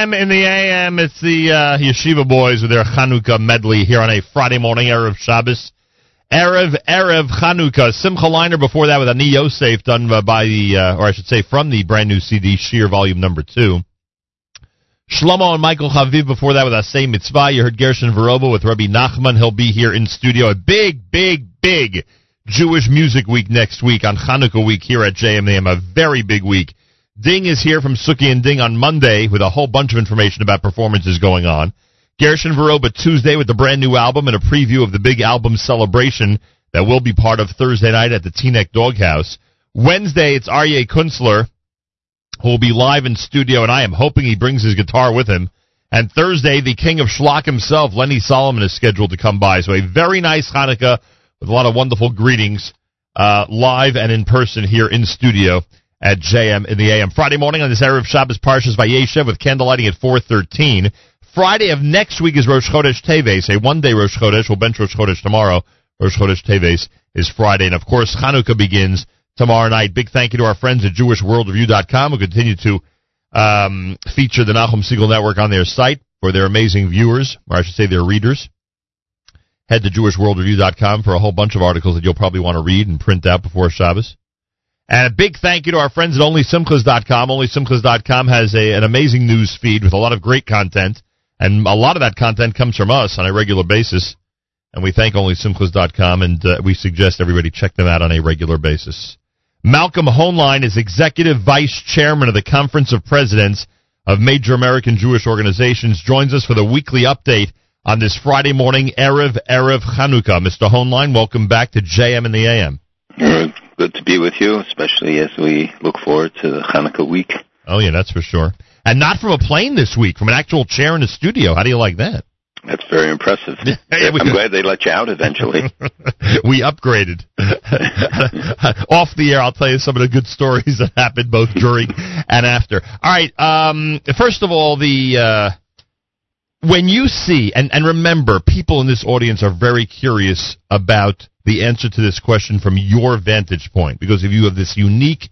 [SPEAKER 1] JM in the AM. It's the uh, Yeshiva Boys with their Chanukah medley here on a Friday morning, Erev Shabbos. Erev, Erev Chanukah. Simcha Leiner before that with Ani Yosef done by the, uh, or I should say from the brand new CD, Sheer Volume Number 2. Shlomo and Michael Chaviv before that with Asay Mitzvah. You heard Gershon Veroba with Rabbi Nachman. He'll be here in studio. A big, big, big Jewish Music Week next week on Hanukkah week here at JMAM. A very big week. Ding is here from Suki and Ding on Monday with a whole bunch of information about performances going on. Gershon Veroba Tuesday with the brand new album and a preview of the big album celebration that will be part of Thursday night at the Teaneck Doghouse. Wednesday, it's Aryeh Kunstler who will be live in studio, and I am hoping he brings his guitar with him. And Thursday, the king of schlock himself, Lenny Solomon, is scheduled to come by. So a very nice Hanukkah with a lot of wonderful greetings, uh, live and in person here in studio at JM in the AM. Friday morning on this Erev Shabbos Parshas Vayeshev with candlelighting at 413. Friday of next week is Rosh Chodesh Teves, a one-day Rosh Chodesh. We'll bench Rosh Chodesh tomorrow. Rosh Chodesh Teves is Friday. And of course, Hanukkah begins tomorrow night. Big thank you to our friends at JewishWorldReview.com who continue to um, feature the Nachum Segal Network on their site for their amazing viewers, or I should say their readers. Head to JewishWorldReview.com for a whole bunch of articles that you'll probably want to read and print out before Shabbos. And a big thank you to our friends at OnlySimchas.com. OnlySimchas.com has a, an amazing news feed with a lot of great content, and a lot of that content comes from us on a regular basis. And we thank OnlySimchas.com, and uh, we suggest everybody check them out on a regular basis. Malcolm Hoenlein is Executive Vice Chairman of the Conference of Presidents of Major American Jewish Organizations, joins us for the weekly update on this Friday morning, Erev, Erev Chanukah. Mr. Hoenlein, welcome back to JM in the AM.
[SPEAKER 14] Good to be with you, especially as we look forward to the Hanukkah week.
[SPEAKER 1] Oh, yeah, that's for sure. And not from a plane this week, from an actual chair in the studio. How do you like that?
[SPEAKER 14] That's very impressive. I'm glad they let you out eventually.
[SPEAKER 1] we upgraded. Off the air, I'll tell you some of the good stories that happened both during and after. All right. Um, first of all, the uh, when you see and and remember, people in this audience are very curious about the answer to this question from your vantage point because if you have this unique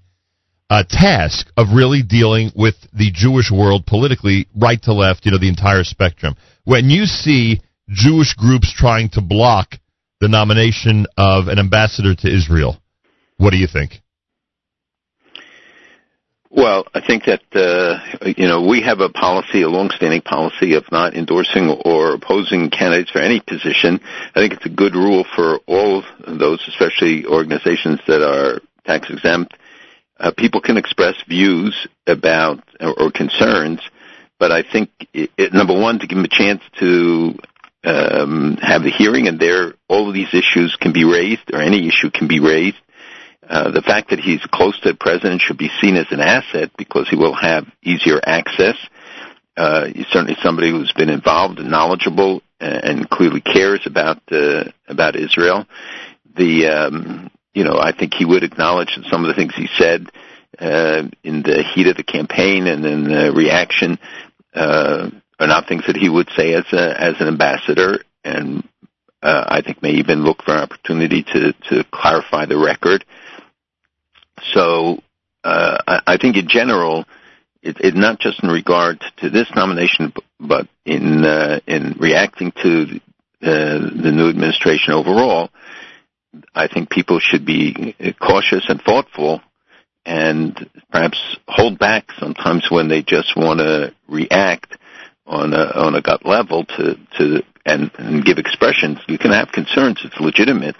[SPEAKER 1] uh, task of really dealing with the Jewish world politically, right to left, you know, the entire spectrum. When you see Jewish groups trying to block the nomination of an ambassador to Israel, what do you think?
[SPEAKER 14] Well, I think that uh, you know we have a policy, a long-standing policy of not endorsing or opposing candidates for any position. I think it's a good rule for all of those, especially organizations that are tax exempt. Uh, people can express views about or, or concerns, but I think it, it, number one to give them a chance to um, have the hearing, and there all of these issues can be raised, or any issue can be raised. Uh, the fact that he's close to the president should be seen as an asset because he will have easier access. Uh, he's certainly somebody who's been involved and knowledgeable and, and clearly cares about uh, about Israel. The um, you know I think he would acknowledge that some of the things he said uh, in the heat of the campaign and in the reaction uh, are not things that he would say as a as an ambassador, and uh, I think may even look for an opportunity to to clarify the record. So uh, I, I think in general, it, it not just in regard to this nomination, but in uh, in reacting to uh, the new administration overall, I think people should be cautious and thoughtful, and perhaps hold back sometimes when they just want to react on a on a gut level to to and, and give expressions. You can have concerns; it's legitimate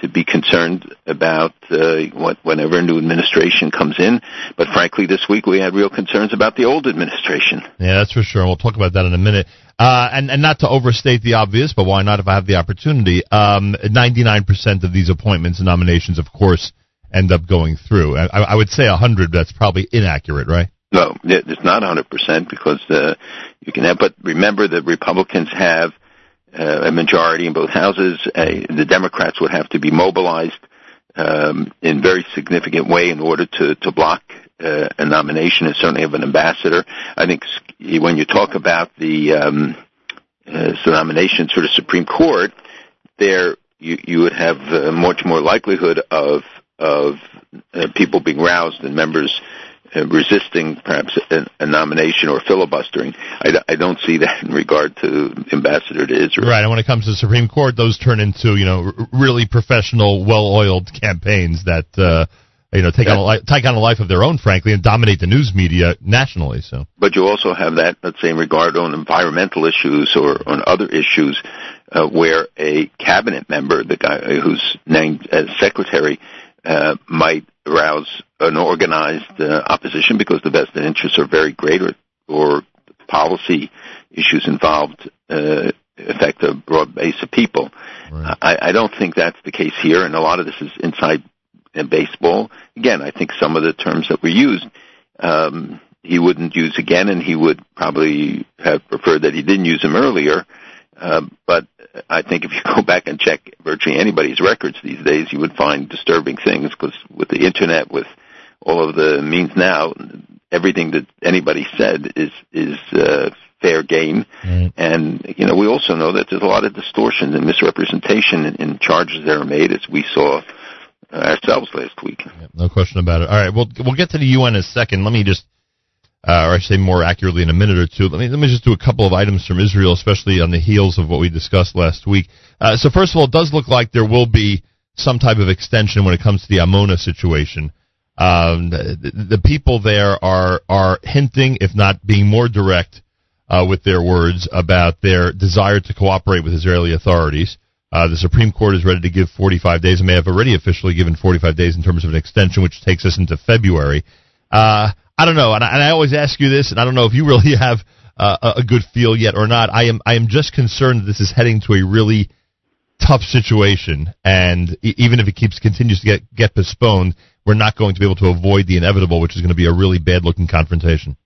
[SPEAKER 14] to be concerned about uh, what, whenever a new administration comes in. But frankly, this week we had real concerns about the old administration.
[SPEAKER 1] Yeah, that's for sure. We'll talk about that in a minute. Uh, and, and not to overstate the obvious, but why not if I have the opportunity? Um, 99% of these appointments and nominations, of course, end up going through. I, I would say 100, but that's probably inaccurate, right?
[SPEAKER 14] No, it's not 100% because uh, you can have. But remember, the Republicans have a majority in both houses. Uh, the Democrats would have to be mobilized um, in very significant way in order to to block uh, a nomination, and certainly of an ambassador. I think when you talk about the um, uh, so nominations for the Supreme Court, there you you would have uh, much more likelihood of of uh, people being roused and members uh, resisting perhaps a, nomination or filibustering. I don't see that in regard to ambassador to Israel.
[SPEAKER 1] Right, and when it comes to the Supreme Court, those turn into you know r- really professional, well-oiled campaigns that uh, you know take on a li- take on a life of their own, frankly, and dominate the news media nationally. So,
[SPEAKER 14] But you also have that, let's say, in regard on environmental issues or on other issues, uh, where a cabinet member, the guy who's named as secretary, uh, might arouse an organized uh, opposition because the vested interests are very great, or, or policy issues involved uh, affect a broad base of people. I, I don't think that's the case here, and a lot of this is inside uh, baseball. Again, I think some of the terms that were used um, he wouldn't use again, and he would probably have preferred that he didn't use them earlier. Uh, but I think if you go back and check virtually anybody's records these days, you would find disturbing things because with the internet, with all of the means now, everything that anybody said is is uh, fair game. And you know, we also know that there's a lot of distortion and misrepresentation in, in charges that are made, as we saw uh, ourselves last week.
[SPEAKER 1] no question about it. All right, we'll we'll get to the UN in a second. Let me just, uh, or I should say more accurately, in a minute or two. Let me let me just do a couple of items from Israel, especially on the heels of what we discussed last week. Uh, so first of all, it does look like there will be some type of extension when it comes to the Amona situation. Um, the, the people there are are hinting, if not being more direct, uh, with their words about their desire to cooperate with Israeli authorities. Uh, the Supreme Court is ready to give 45 days and may have already officially given 45 days in terms of an extension, which takes us into February. Uh, I don't know, and I, and I always ask you this, and I don't know if you really have uh, a good feel yet or not. I am I am just concerned that this is heading to a really tough situation, and even if it keeps continues to get get postponed, we're not going to be able to avoid the inevitable, which is going to be a really bad looking confrontation.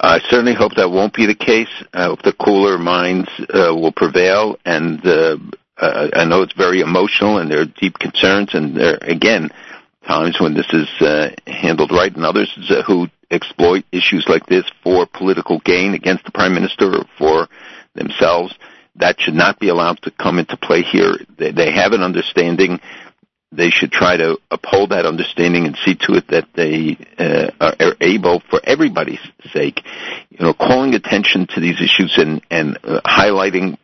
[SPEAKER 14] I certainly hope that won't be the case. I hope the cooler minds uh, will prevail. And uh, I know it's very emotional, and there are deep concerns. And there, again, times when this is uh, handled right, and others uh, who exploit issues like this for political gain against the prime minister or for themselves. That should not be allowed to come into play here. They, they have an understanding they should try to uphold that understanding and see to it that they uh, are, able, for everybody's sake, you know, calling attention to these issues and and uh, highlighting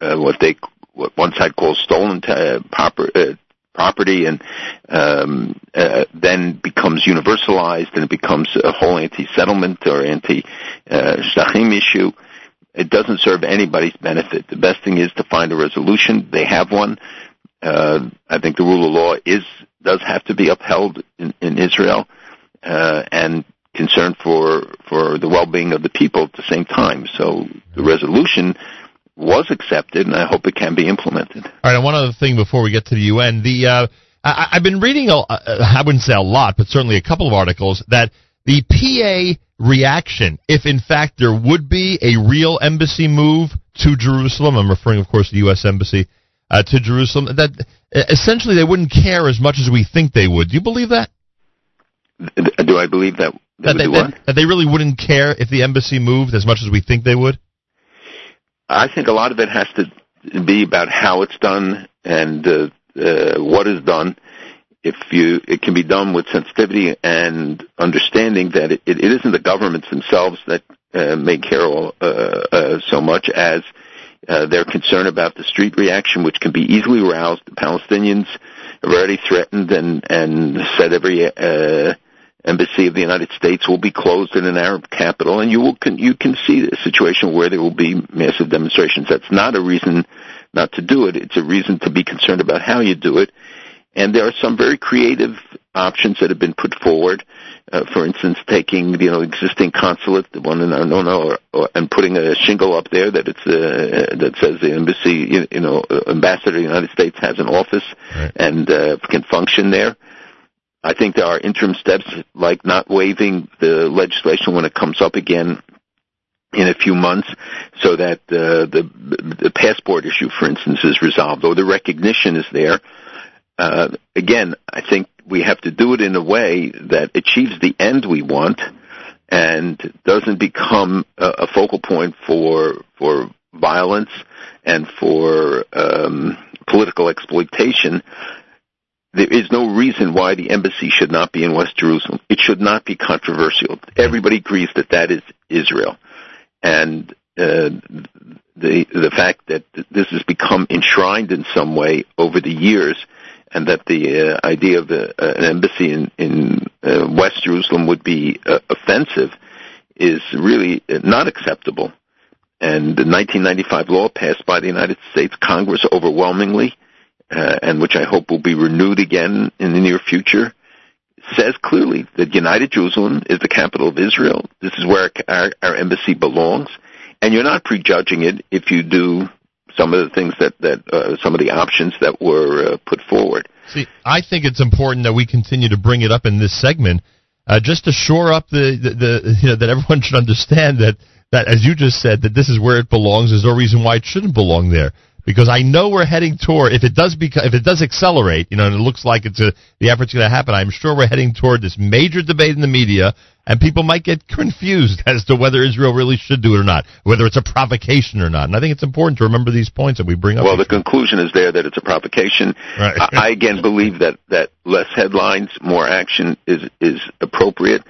[SPEAKER 14] uh, what they what one side calls stolen t- uh, proper, uh, property, and um, uh, then becomes universalized and it becomes a whole anti-settlement or anti-shachim issue. It doesn't serve anybody's benefit. The best thing is to find a resolution. They have one. Uh, I think the rule of law is does have to be upheld in, in Israel, uh, and concern for for the well-being of the people at the same time. So the resolution was accepted, and I hope it can be implemented.
[SPEAKER 1] All right, and one other thing before we get to the UN, the uh, I, I've been reading, a, uh, I wouldn't say a lot, but certainly a couple of articles that the PA reaction, if in fact there would be a real embassy move to Jerusalem, I'm referring, of course, to the U.S. embassy uh, to Jerusalem, that uh, essentially they wouldn't care as much as we think they would. Do you believe that?
[SPEAKER 14] Do I believe that?
[SPEAKER 1] That they, that, that they really wouldn't care if the embassy moved as much as we think they would?
[SPEAKER 14] I think a lot of it has to be about how it's done and uh, uh, what is done. If you, it can be done with sensitivity and understanding that it, it isn't the governments themselves that uh, may care all, uh, uh, so much as uh, their concern about the street reaction, which can be easily roused. The Palestinians have already threatened and and said every uh, embassy of the United States will be closed in an Arab capital, and you will can, you can see a situation where there will be massive demonstrations. That's not a reason not to do it. It's a reason to be concerned about how you do it. And there are some very creative options that have been put forward. Uh, for instance, taking you know existing consulate, the one in Arnona, and putting a shingle up there that it's uh, that says the embassy, you, you know, uh, ambassador of the United States has an office and uh, can function there. I think there are interim steps like not waiving the legislation when it comes up again in a few months so that uh, the the passport issue for instance is resolved or the recognition is there. Uh, again i think we have to do it in a way that achieves the end we want and doesn't become a, a focal point for for violence and for um, political exploitation there is no reason why the embassy should not be in West Jerusalem. It should not be controversial. Everybody agrees that that is Israel, and uh, the the fact that this has become enshrined in some way over the years, and that the uh, idea of a, uh, an embassy in in uh, West Jerusalem would be uh, offensive is really not acceptable. And the 1995 law passed by the United States Congress overwhelmingly, uh, and which I hope will be renewed again in the near future, says clearly that United Jerusalem is the capital of Israel. This is where our, our embassy belongs, and you're not prejudging it if you do some of the things that that uh, some of the options that were uh, put forward.
[SPEAKER 1] See, I think it's important that we continue to bring it up in this segment, uh, just to shore up the, the, the you know that everyone should understand that that as you just said that this is where it belongs. There's no reason why it shouldn't belong there because I know we're heading toward if it does beca- if it does accelerate, you know, and it looks like it's a, the effort's going to happen. I'm sure we're heading toward this major debate in the media, and people might get confused as to whether Israel really should do it or not, whether it's a provocation or not. And I think it's important to remember these points that we bring up.
[SPEAKER 14] Well, the conclusion is there that it's a provocation.
[SPEAKER 1] Right.
[SPEAKER 14] I, I again believe that that less headlines, more action is is appropriate,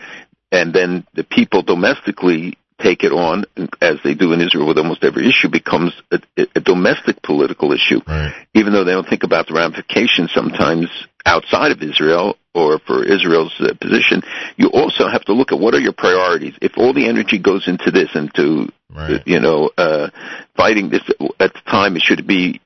[SPEAKER 14] and then the people domestically take it on, as they do in Israel with almost every issue, becomes a, a domestic political issue.
[SPEAKER 1] Right.
[SPEAKER 14] Even though they don't think about the ramifications sometimes outside of Israel or for Israel's uh, position, you also have to look at what are your priorities. If all the energy goes into this, into
[SPEAKER 1] Right.
[SPEAKER 14] you know uh, fighting this at the time, it should be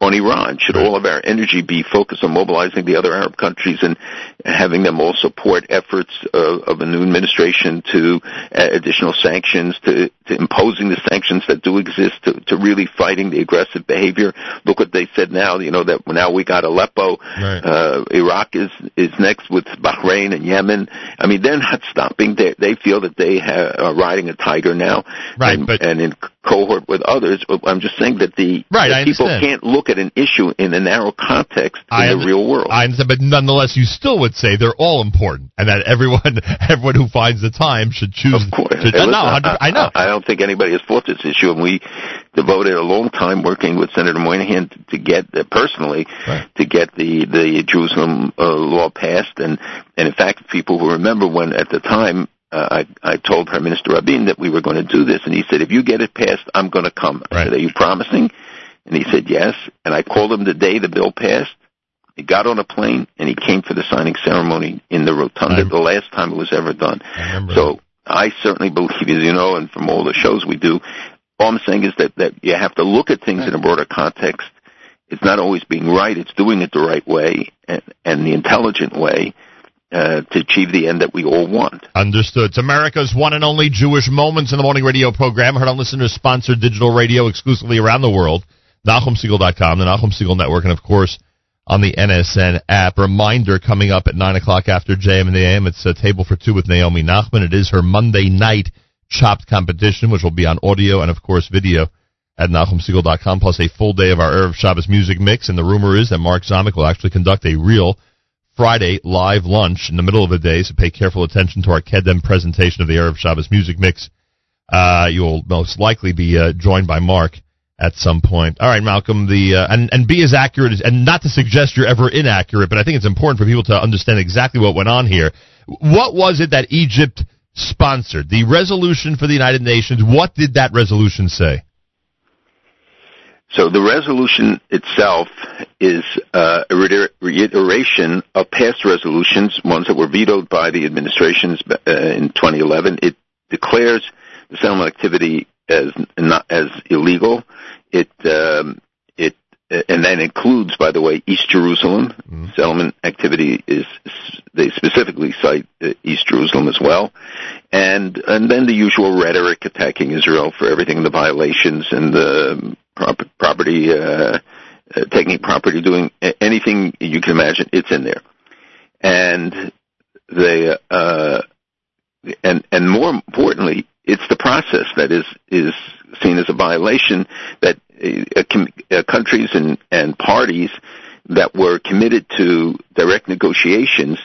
[SPEAKER 14] on Iran. Should all of our energy be focused on mobilizing the other Arab countries and having them all support efforts of, of a new administration to uh, additional sanctions, to, to imposing the sanctions that do exist, to, to really fighting the aggressive behavior? Look what they said now. You know that now we got Aleppo.
[SPEAKER 1] Right.
[SPEAKER 14] Uh, Iraq is is next with Bahrain and Yemen. I mean, they're not stopping. They they feel that they ha- are riding a tiger now,
[SPEAKER 1] Right,
[SPEAKER 14] And,
[SPEAKER 1] but-
[SPEAKER 14] and in cohort with others. I'm just saying that the
[SPEAKER 1] Right,
[SPEAKER 14] that people can't look at an issue in a narrow context in
[SPEAKER 1] I
[SPEAKER 14] the real world.
[SPEAKER 1] I understand, but nonetheless, you still would say they're all important, and that everyone, everyone who finds the time should choose. Of course,
[SPEAKER 14] Hey,
[SPEAKER 1] no,
[SPEAKER 14] listen,
[SPEAKER 1] no, I know.
[SPEAKER 14] I don't think anybody has fought this issue, and we devoted a long time working with Senator Moynihan to, get uh, personally to get the the Jerusalem uh, law passed, and and in fact, people will remember when at the time. Uh, I, I told Prime Minister Rabin that we were going to do this, and he said, "If you get it passed, I'm going to come." I said, "Are you promising?" And he said, "Yes." And I called him the day the bill passed. He got on a plane and he came for the signing ceremony in the rotunda. the last time it was ever done. So I certainly believe, as you know, and from all the shows we do, all I'm saying is that that you have to look at things in a broader context. It's not always being right; it's doing it the right way and, and the intelligent way uh, to achieve the end that we all want.
[SPEAKER 1] Understood. It's America's one and only Jewish Moments in the Morning radio program, heard on listeners sponsored digital radio exclusively around the world. NachumSegal.com, the Nachum Segal Network, and of course on the NSN app. Reminder coming up at 9 o'clock after JM and the AM. It's a table for two with Naomi Nachman. It is her Monday night chopped competition, which will be on audio and of course video at NachumSegal.com, plus a full day of our Erev Shabbos music mix. And the rumor is that Mark Zomick will actually conduct a real Friday live lunch in the middle of the day, so pay careful attention to our Kedem presentation of the Erev Shabbos music mix. Uh, you'll most likely be uh, joined by Mark at some point. All right, Malcolm, the uh, and and be as accurate as, and not to suggest you're ever inaccurate, but I think it's important for people to understand exactly what went on here. What was it that Egypt sponsored? The resolution for the United Nations. What did that resolution say?
[SPEAKER 14] So the resolution itself is uh, a reiteration of past resolutions, ones that were vetoed by the administrations uh, in 2011. It declares the settlement activity as not as illegal. It um, it and that includes, by the way, East Jerusalem. Settlement activity is they specifically cite uh, East Jerusalem as well, and and then the usual rhetoric attacking Israel for everything the violations and the prop- property uh, uh, taking property, doing anything you can imagine. It's in there, and they uh, and and more importantly, it's the process that is is seen as a violation that uh, com- uh, countries and and parties that were committed to direct negotiations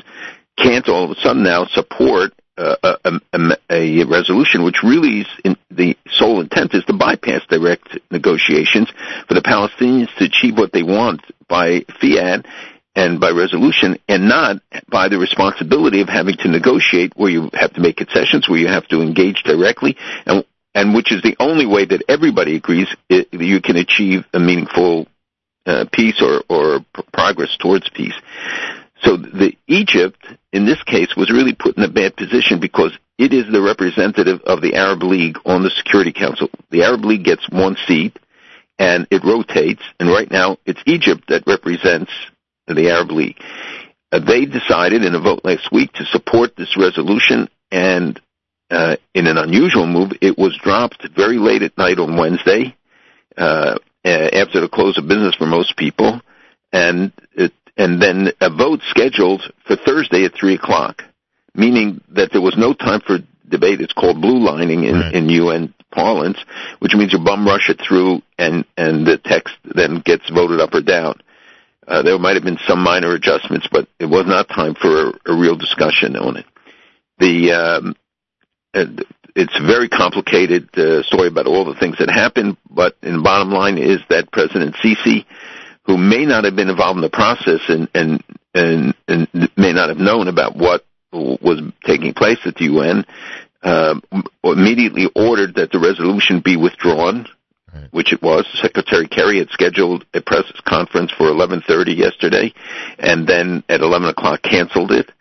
[SPEAKER 14] can't all of a sudden now support uh, a, a, a resolution which really the sole intent is to bypass direct negotiations for the Palestinians to achieve what they want by fiat and by resolution, and not by the responsibility of having to negotiate, where you have to make concessions, where you have to engage directly, and and which is the only way that everybody agrees it, you can achieve a meaningful uh, peace or or pr- progress towards peace. So the Egypt, in this case, was really put in a bad position because it is the representative of the Arab League on the Security Council. The Arab League gets one seat, and it rotates. And right now, it's Egypt that represents the Arab League. Uh, they decided in a vote last week to support this resolution, and uh, in an unusual move, it was dropped very late at night on Wednesday, uh, after the close of business for most people, and it, and then a vote scheduled for Thursday at three o'clock, meaning that there was no time for debate. It's called blue lining in, right. in UN parlance, which means you bum rush it through, and and the text then gets voted up or down. Uh, there might have been some minor adjustments, but it was not time for a, a real discussion on it. The um, it's a very complicated uh, story about all the things that happened, but in the bottom line is that President Sisi, who may not have been involved in the process and and and, and may not have known about what was taking place at the UN, uh, immediately ordered that the resolution be withdrawn which it was. Secretary Kerry had scheduled a press conference for 11:30 yesterday, and then at 11 o'clock canceled it.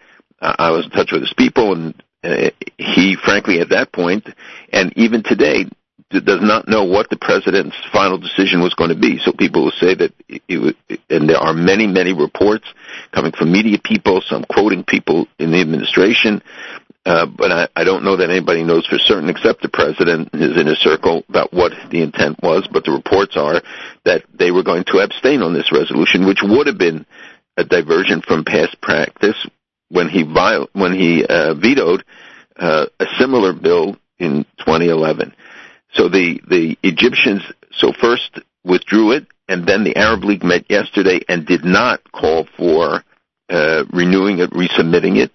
[SPEAKER 14] Uh, I was in touch with his people, and uh, he, frankly, at that point, and even today, does not know what the president's final decision was going to be. So people will say that, it, and there are many, many reports coming from media people, some quoting people in the administration, uh, but I, I don't know that anybody knows for certain, except the president is in a circle, about what the intent was. But the reports are that they were going to abstain on this resolution, which would have been a diversion from past practice when he viol- when he uh, vetoed uh, a similar bill in 2011. So the the Egyptians so first withdrew it, and then the Arab League met yesterday and did not call for uh, renewing it, resubmitting it.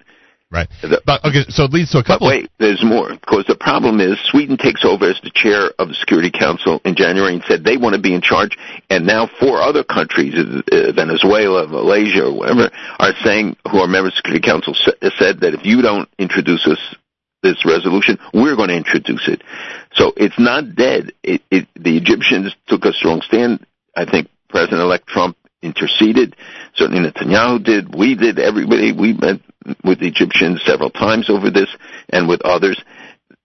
[SPEAKER 1] Right. But, okay, so it leads to a couple.
[SPEAKER 14] But wait, there's more. Because the problem is Sweden takes over as the chair of the Security Council in January and said they want to be in charge. And now four other countries, uh, Venezuela, Malaysia, or whatever, are saying, who are members of the Security Council, said that if you don't introduce us this resolution, we're going to introduce it. So it's not dead. It, it, the Egyptians took a strong stand. I think President-elect Trump interceded. Certainly Netanyahu did. We did. Everybody. We met with the Egyptians several times over this and with others.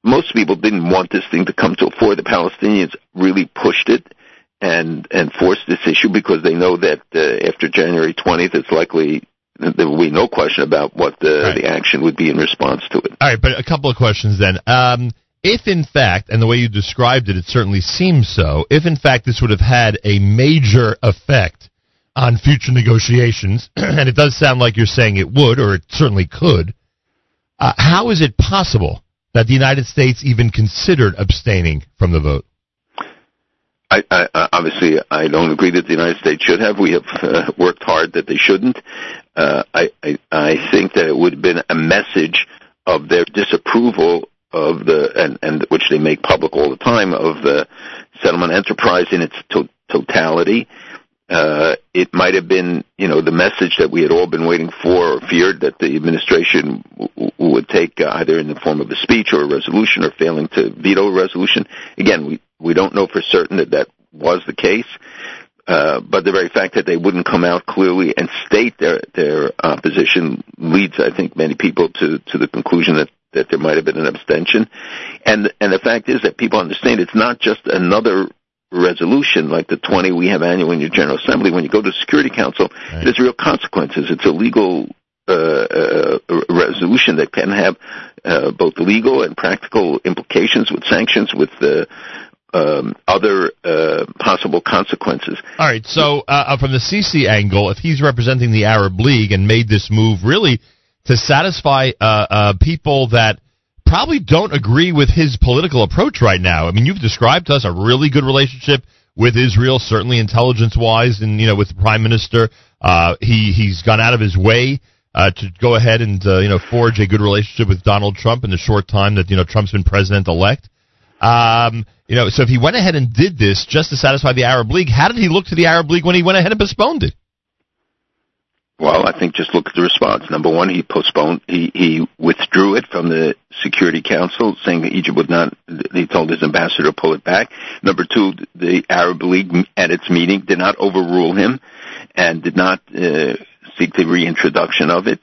[SPEAKER 14] Most people didn't want this thing to come to a fore. The Palestinians really pushed it and and forced this issue because they know that uh, after January 20th, it's likely there will be no question about what the, right. the action would be in response to it.
[SPEAKER 1] All right, but a couple of questions then. Um, if in fact, and the way you described it, it certainly seems so, if in fact this would have had a major effect on future negotiations, and it does sound like you're saying it would, or it certainly could, uh, how is it possible that the United States even considered abstaining from the vote?
[SPEAKER 14] I, I, obviously, I don't agree that the United States should have. We have uh, worked hard that they shouldn't. Uh, I, I, I think that it would have been a message of their disapproval of the, and, and which they make public all the time, of the settlement enterprise in its to- totality uh, it might have been, you know, the message that we had all been waiting for or feared that the administration w- would take uh, either in the form of a speech or a resolution or failing to veto a resolution. Again, we, we don't know for certain that that was the case. Uh, but the very fact that they wouldn't come out clearly and state their their opposition leads, I think, many people to to the conclusion that that there might have been an abstention, and and the fact is that people understand it's not just another resolution like the 20 we have annually in your General Assembly, when you go to the Security Council, right. there's real consequences. It's a legal uh, uh, resolution that can have uh, both legal and practical implications with sanctions, with the um, other uh, possible consequences.
[SPEAKER 1] All right. So, uh, uh from the Sisi angle, if he's representing the Arab League and made this move really to satisfy uh, uh, people that probably don't agree with his political approach right now. I mean, you've described to us a really good relationship with Israel, certainly intelligence wise, and you know, with the prime minister. Uh, he he's gone out of his way uh, to go ahead and uh, you know forge a good relationship with Donald Trump in the short time that you know Trump's been president elect. Um, you know, so if he went ahead and did this just to satisfy the Arab League, how did he look to the Arab League when he went ahead and postponed it?
[SPEAKER 14] Well, I think just look at the response. Number one, he postponed, he, he withdrew it from the Security Council, saying that Egypt would not, he told his ambassador to pull it back. Number two, the Arab League at its meeting did not overrule him and did not uh, seek the reintroduction of it.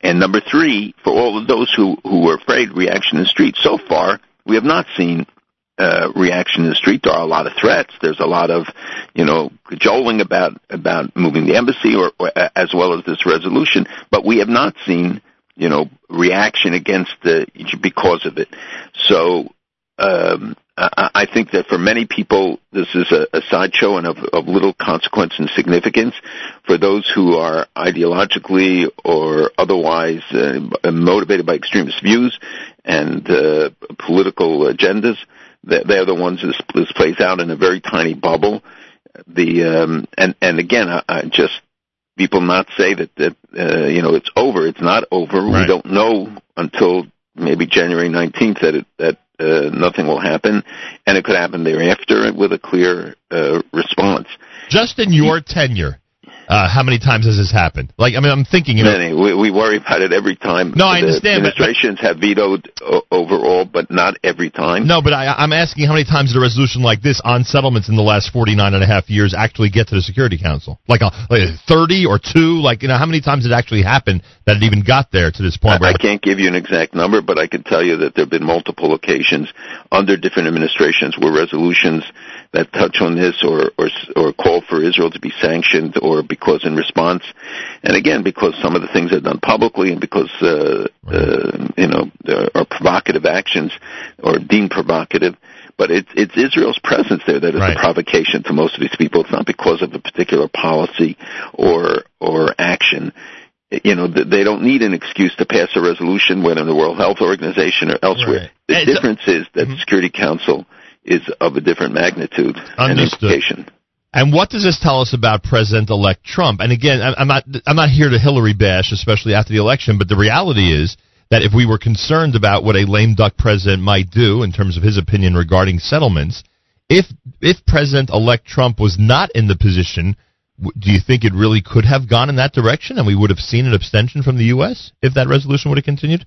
[SPEAKER 14] And number three, for all of those who, who were afraid, reaction in the street, so far, we have not seen uh, reaction in the street. There are a lot of threats. There's a lot of, you know, cajoling about about moving the embassy, or, or as well as this resolution. But we have not seen, you know, reaction against the because of it. So. Um, I think that for many people, this is a, a sideshow and of, of little consequence and significance. For those who are ideologically or otherwise uh, motivated by extremist views and uh, political agendas, they're the ones this, this plays out in a very tiny bubble. The um, and and again, I, I just people not say that that uh, you know it's over. It's not over. We don't know until maybe January 19th that it, that uh, nothing will happen, and it could happen thereafter with a clear uh, response.
[SPEAKER 1] Just in your tenure, uh, how many times has this happened? Like, I mean, I'm thinking, you know,
[SPEAKER 14] Many. We, we worry about it every time.
[SPEAKER 1] No, I
[SPEAKER 14] the
[SPEAKER 1] understand, but-
[SPEAKER 14] Administrations have vetoed o- overall, but not every time.
[SPEAKER 1] No, but I, I'm asking how many times did a resolution like this on settlements in the last 49 and a half years actually get to the Security Council? Like, a, like 30 or 2? Like, you know, how many times did it actually happen that it even got there to this point?
[SPEAKER 14] I, I can't give you an exact number, but I can tell you that there have been multiple occasions under different administrations where resolutions that touch on this or, or or call for Israel to be sanctioned or because in response, and again because some of the things are done publicly and because uh, uh, you know there are provocative actions or deemed provocative. But it's it's Israel's presence there that is the provocation to most of these people. It's not because of a particular policy or or action you know, they don't need an excuse to pass a resolution, whether in the World Health Organization or elsewhere. The difference is that the Security Council is of a different magnitude and
[SPEAKER 1] Understood.
[SPEAKER 14] implication.
[SPEAKER 1] And what does this tell us about President-elect Trump? And again, I'm not I'm not here to Hillary bash, especially after the election, but the reality is that if we were concerned about what a lame duck president might do in terms of his opinion regarding settlements, if if President-elect Trump was not in the position, do you think it really could have gone in that direction, and we would have seen an abstention from the U.S. if that resolution would have continued?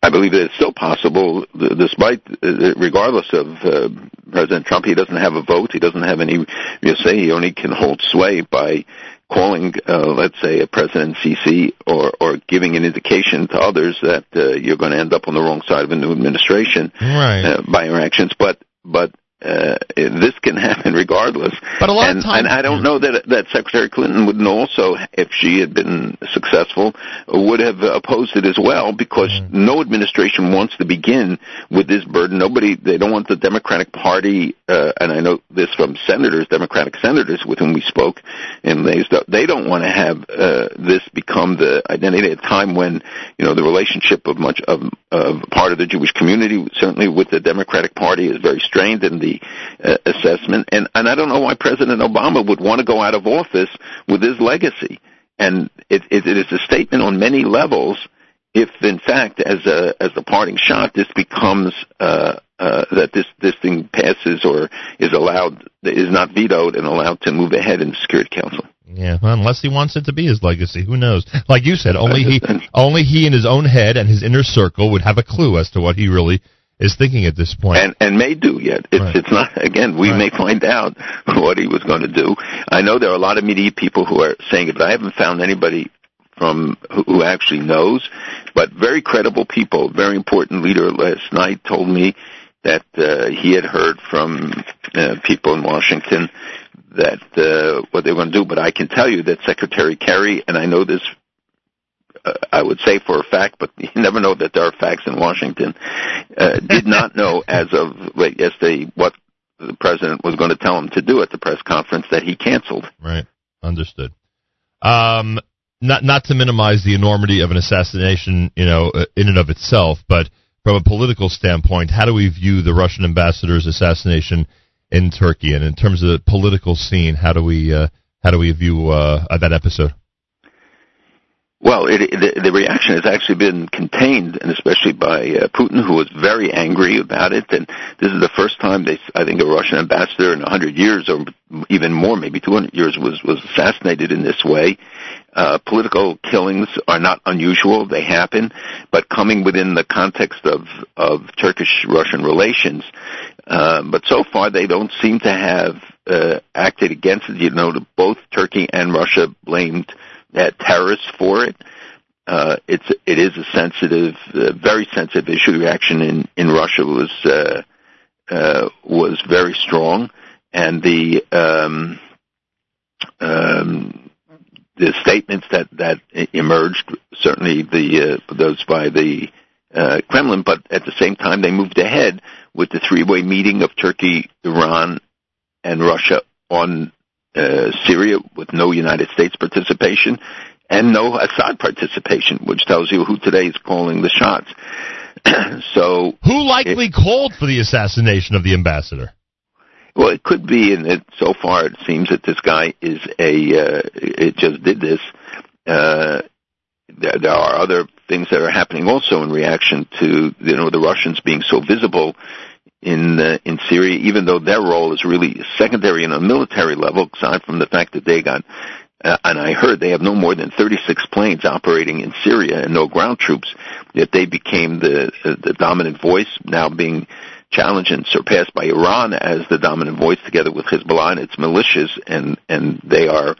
[SPEAKER 14] I believe that it's still possible, despite, uh, regardless of uh, President Trump, he doesn't have a vote. He doesn't have any, you say he only can hold sway by calling, uh, let's say, a President Sisi or, or giving an indication to others that uh, you're going to end up on the wrong side of a new administration
[SPEAKER 1] Right.
[SPEAKER 14] uh, by your actions. But, but uh, this can happen regardless.
[SPEAKER 1] But a lot of
[SPEAKER 14] and,
[SPEAKER 1] times-
[SPEAKER 14] and I don't know that that Secretary Clinton would know also, if she had been successful, would have opposed it as well because
[SPEAKER 1] Mm-hmm.
[SPEAKER 14] no administration wants to begin with this burden. Nobody, they don't want the Democratic Party, uh, and I know this from senators, Democratic senators with whom we spoke, and they they don't want to have uh, this become the identity at a time when you know the relationship of much of, of part of the Jewish community, certainly with the Democratic Party, is very strained in the uh, assessment. And and I don't know why President Obama would want to go out of office with his legacy. And it, it, it is a statement on many levels. If in fact, as a as the parting shot, this becomes uh, uh, that this this thing passes or is allowed is not vetoed and allowed to move ahead in the Security Council.
[SPEAKER 1] Yeah, unless he wants it to be his legacy, who knows? Like you said, only he, only he in his own head and his inner circle would have a clue as to what he really is thinking at this point.
[SPEAKER 14] and and may do yet. It's it's not again. We may find out what he was going to do. I know there are a lot of media people who are saying it, but I haven't found anybody from who, who actually knows. But very credible people. Very important leader last night told me that uh, he had heard from uh, people in Washington that uh, what they were going to do. But I can tell you that Secretary Kerry, and I know this I would say for a fact, but you never know that there are facts in Washington, uh, did not know as of yesterday what the president was going to tell him to do at the press conference that he canceled.
[SPEAKER 1] Right. Understood. Um, not not to minimize the enormity of an assassination, you know, uh, in and of itself, but from a political standpoint, how do we view the Russian ambassador's assassination in Turkey, and in terms of the political scene, how do we uh, how do we view uh, that episode?
[SPEAKER 14] Well, it, the, the reaction has actually been contained, and especially by uh, Putin, who was very angry about it. And this is the first time they, I think, a Russian ambassador in a 100 years, or even more, maybe 200 years, was was assassinated in this way. Uh, political killings are not unusual; they happen, but coming within the context of of Turkish-Russian relations. Uh, but so far, they don't seem to have uh, acted against it. You know, both Turkey and Russia blamed uh, terrorists for it. Uh, it's it is a sensitive, uh, very sensitive issue. The reaction in in Russia was uh, uh, was very strong, and the um, um, the statements that that emerged certainly the uh, those by the uh, Kremlin, but at the same time they moved ahead with the three-way meeting of Turkey, Iran, and Russia on uh, Syria with no United States participation and no Assad participation, which tells you who today is calling the shots. so,
[SPEAKER 1] who likely it, called for the assassination of the ambassador?
[SPEAKER 14] Well, it could be, and it, so far it seems that this guy is a. Uh, it just did this. Uh, there, there are other things that are happening also in reaction to you know the Russians being so visible in uh, in Syria, even though their role is really secondary on a military level, aside from the fact that they got. Uh, and I heard they have no more than 36 planes operating in Syria and no ground troops. Yet they became the uh, the dominant voice, now being challenged and surpassed by Iran as the dominant voice, together with Hezbollah and its militias, and and they are,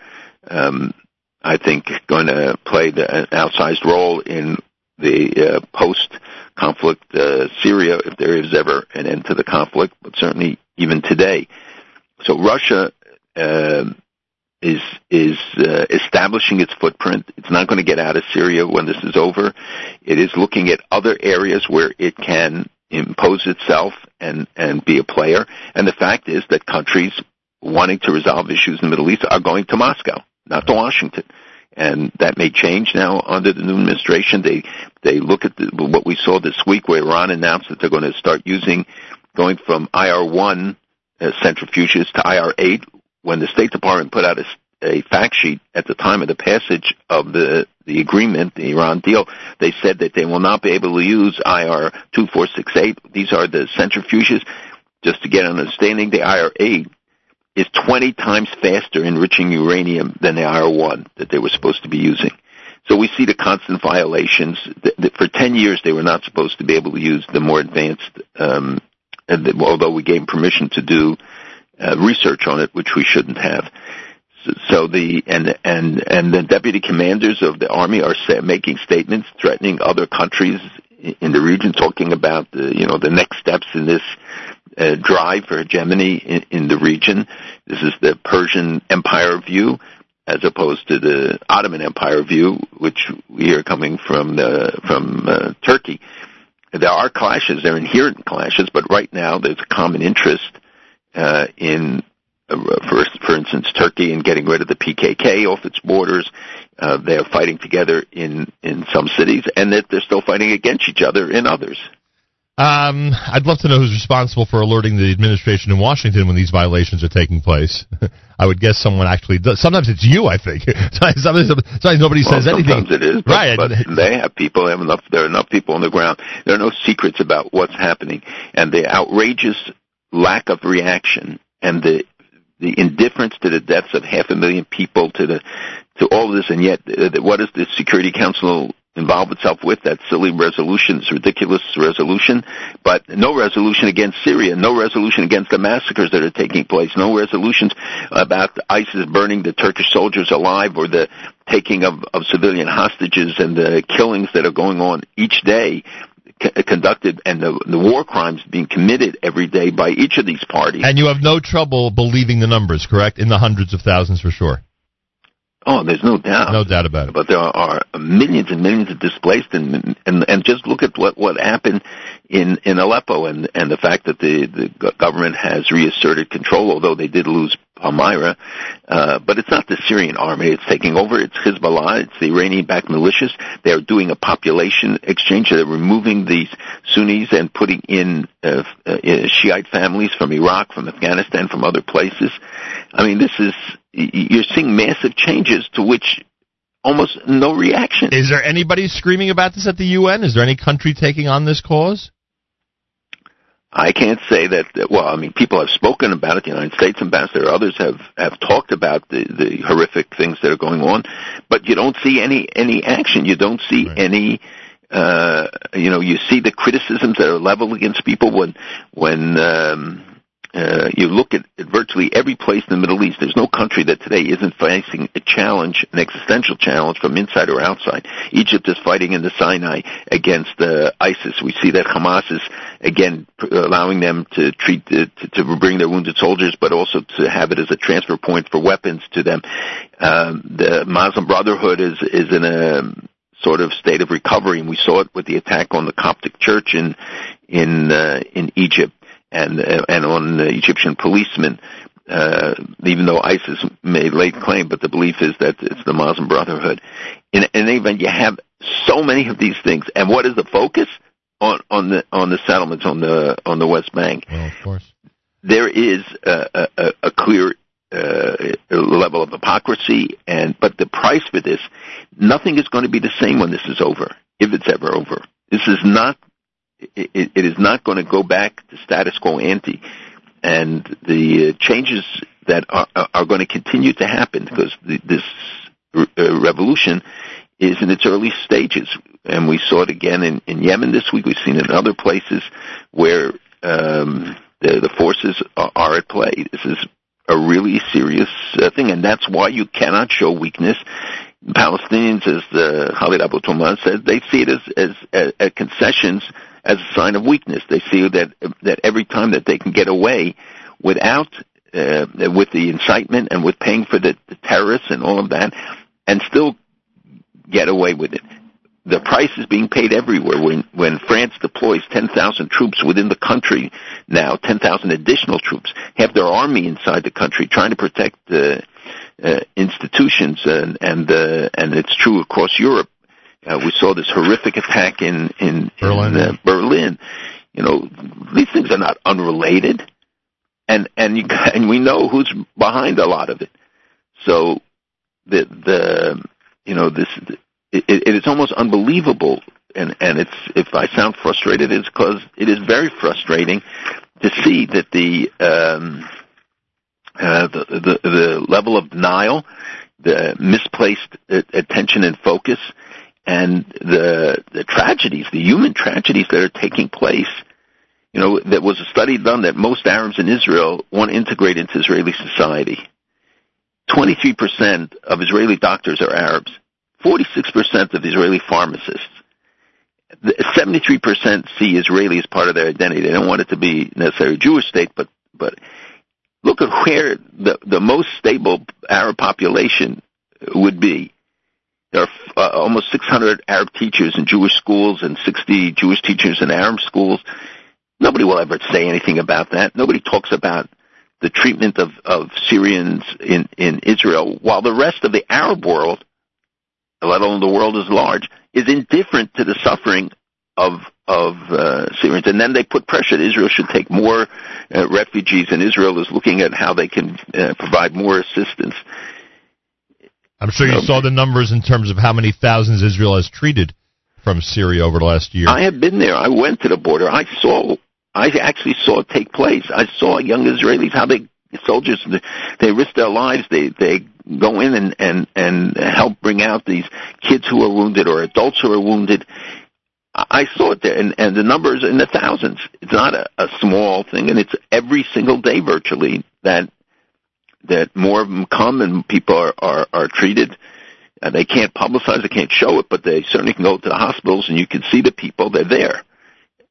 [SPEAKER 14] um, I think, going to play the, an outsized role in the uh, post-conflict uh, Syria, if there is ever an end to the conflict, but certainly even today. So Russia uh, is is uh, establishing its footprint. It's not going to get out of Syria when this is over. It is looking at other areas where it can impose itself and and be a player. And the fact is that countries wanting to resolve issues in the Middle East are going to Moscow, not to Washington and that may change now under the new administration. They they look at the, what we saw this week, where Iran announced that they're going to start using going from IR one uh, centrifuges to IR eight. When the State Department put out a, a fact sheet at the time of the passage of the the agreement, the Iran deal, they said that they will not be able to use IR two four six eight. These are the centrifuges. Just to get an understanding, the IR eight is 20 times faster enriching uranium than the IR-1 that they were supposed to be using. So we see the constant violations. For 10 years, they were not supposed to be able to use the more advanced, um, although we gave permission to do uh, research on it, which we shouldn't have. So the and and and the deputy commanders of the army are making statements threatening other countries in the region, talking about the you know the next steps in this uh, drive for hegemony in, in the region. This is the Persian Empire view, as opposed to the Ottoman Empire view, which we hear coming from the, from uh, Turkey. There are clashes, there are inherent clashes, but right now there's a common interest uh, in, uh, for, for instance, Turkey in getting rid of the PKK off its borders. Uh, they're fighting together in in some cities, and that they're still fighting against each other in others.
[SPEAKER 1] Um, I'd love to know who's responsible for alerting the administration in Washington when these violations are taking place. I would guess someone actually does. Sometimes it's you, I think. sometimes, sometimes nobody
[SPEAKER 14] well,
[SPEAKER 1] says anything.
[SPEAKER 14] Sometimes it is, but,
[SPEAKER 1] right?
[SPEAKER 14] But they have people. They have enough. There are enough people on the ground. There are no secrets about what's happening, and the outrageous lack of reaction and the the indifference to the deaths of half a million people to the to all of this, and yet uh, what is the Security Council involve itself with that silly resolution, this ridiculous resolution, but no resolution against Syria, no resolution against the massacres that are taking place, no resolutions about ISIS burning the Turkish soldiers alive or the taking of, of civilian hostages and the killings that are going on each day conducted and the, the war crimes being committed every day by each of these parties.
[SPEAKER 1] And you have no trouble believing the numbers, correct? In the hundreds of thousands for sure.
[SPEAKER 14] Oh, there's no doubt.
[SPEAKER 1] No doubt about it.
[SPEAKER 14] But there are millions and millions of displaced, and and and just look at what what happened in in Aleppo, and and the fact that the the government has reasserted control, although they did lose Palmyra. Uh, but it's not the Syrian army it's taking over. It's Hezbollah. It's the Iranian-backed militias. They're doing a population exchange. They're removing these Sunnis and putting in uh, uh, Shiite families from Iraq, from Afghanistan, from other places. I mean, this is you're seeing massive changes to which almost no reaction.
[SPEAKER 1] Is there anybody screaming about this at the UN? Is there any country taking on this cause?
[SPEAKER 14] I can't say that. that- Well, I mean, people have spoken about it. The United States ambassador, others have have talked about the the horrific things that are going on, but you don't see any any action. You don't see any. Uh, you know, you see the criticisms that are leveled against people when when um, uh, you look at, at virtually every place in the Middle East. There's no country that today isn't facing a challenge, an existential challenge from inside or outside. Egypt is fighting in the Sinai against uh, ISIS. We see that Hamas is again allowing them to treat uh, to, to bring their wounded soldiers, but also to have it as a transfer point for weapons to them. Um, the Muslim Brotherhood is is in a sort of state of recovery, and we saw it with the attack on the Coptic church in in uh, in Egypt and and on the Egyptian policemen. Uh, even though ISIS made late claim, but the belief is that it's the Muslim Brotherhood. In, in any event, you have so many of these things, and what is the focus on on the on the settlements on the on the West Bank?
[SPEAKER 1] Well, of course.
[SPEAKER 14] there is a, a, a clear uh, level of hypocrisy, and but the price for this, nothing is going to be the same when this is over, if it's ever over. This is not. It, it is not going to go back to status quo ante, and the uh, changes that are, are going to continue to happen because the, this uh, revolution is in its early stages, and we saw it again in, in Yemen this week. We've seen it in other places where um, the, the forces are, are at play. This is a really serious uh, thing, and that's why you cannot show weakness. Palestinians, as the Khaled Abu Toameh said, they see it as, as, as, as concessions as a sign of weakness. They see that that every time that they can get away without uh, with the incitement and with paying for the, the terrorists and all of that, and still get away with it. The price is being paid everywhere. When when France deploys 10,000 troops within the country now, 10,000 additional troops, have their army inside the country trying to protect uh, uh, institutions, and and uh, and it's true across Europe. Uh, we saw this horrific attack in in Berlin. In, uh, Berlin. You know, these things are not unrelated, and and you and we know who's behind a lot of it. So the the you know this it, it is almost unbelievable, and and it's if I sound frustrated, it's because it is very frustrating to see that the um, uh, the, the the level of denial, the misplaced uh, attention and focus, and the the tragedies, the human tragedies that are taking place. You know, there was a study done that most Arabs in Israel want to integrate into Israeli society. 23% of Israeli doctors are Arabs. 46% of Israeli pharmacists. 73% see Israeli as part of their identity. They don't want it to be necessarily a Jewish state, but, but look at where the, the most stable Arab population would be. There are uh, almost 600 Arab teachers in Jewish schools and 60 Jewish teachers in Arab schools. Nobody will ever say anything about that. Nobody talks about the treatment of, of Syrians in, in Israel, while the rest of the Arab world, let alone the world as large, is indifferent to the suffering of of uh, Syrians. And then they put pressure that Israel should take more uh, refugees, and Israel is looking at how they can uh, provide more assistance.
[SPEAKER 1] I'm sure you saw the numbers in terms of how many thousands Israel has treated from Syria over the last year.
[SPEAKER 14] I have been there. I went to the border. I saw. I actually saw it take place. I saw young Israelis how they soldiers they risk their lives. They they go in and and and help bring out these kids who are wounded or adults who are wounded. I saw it there, and, and the numbers in the thousands. It's not a, a small thing, and it's every single day virtually that that more of them come and people are are, are treated. Uh, they can't publicize, they can't show it, but they certainly can go to the hospitals, and you can see the people. They're there,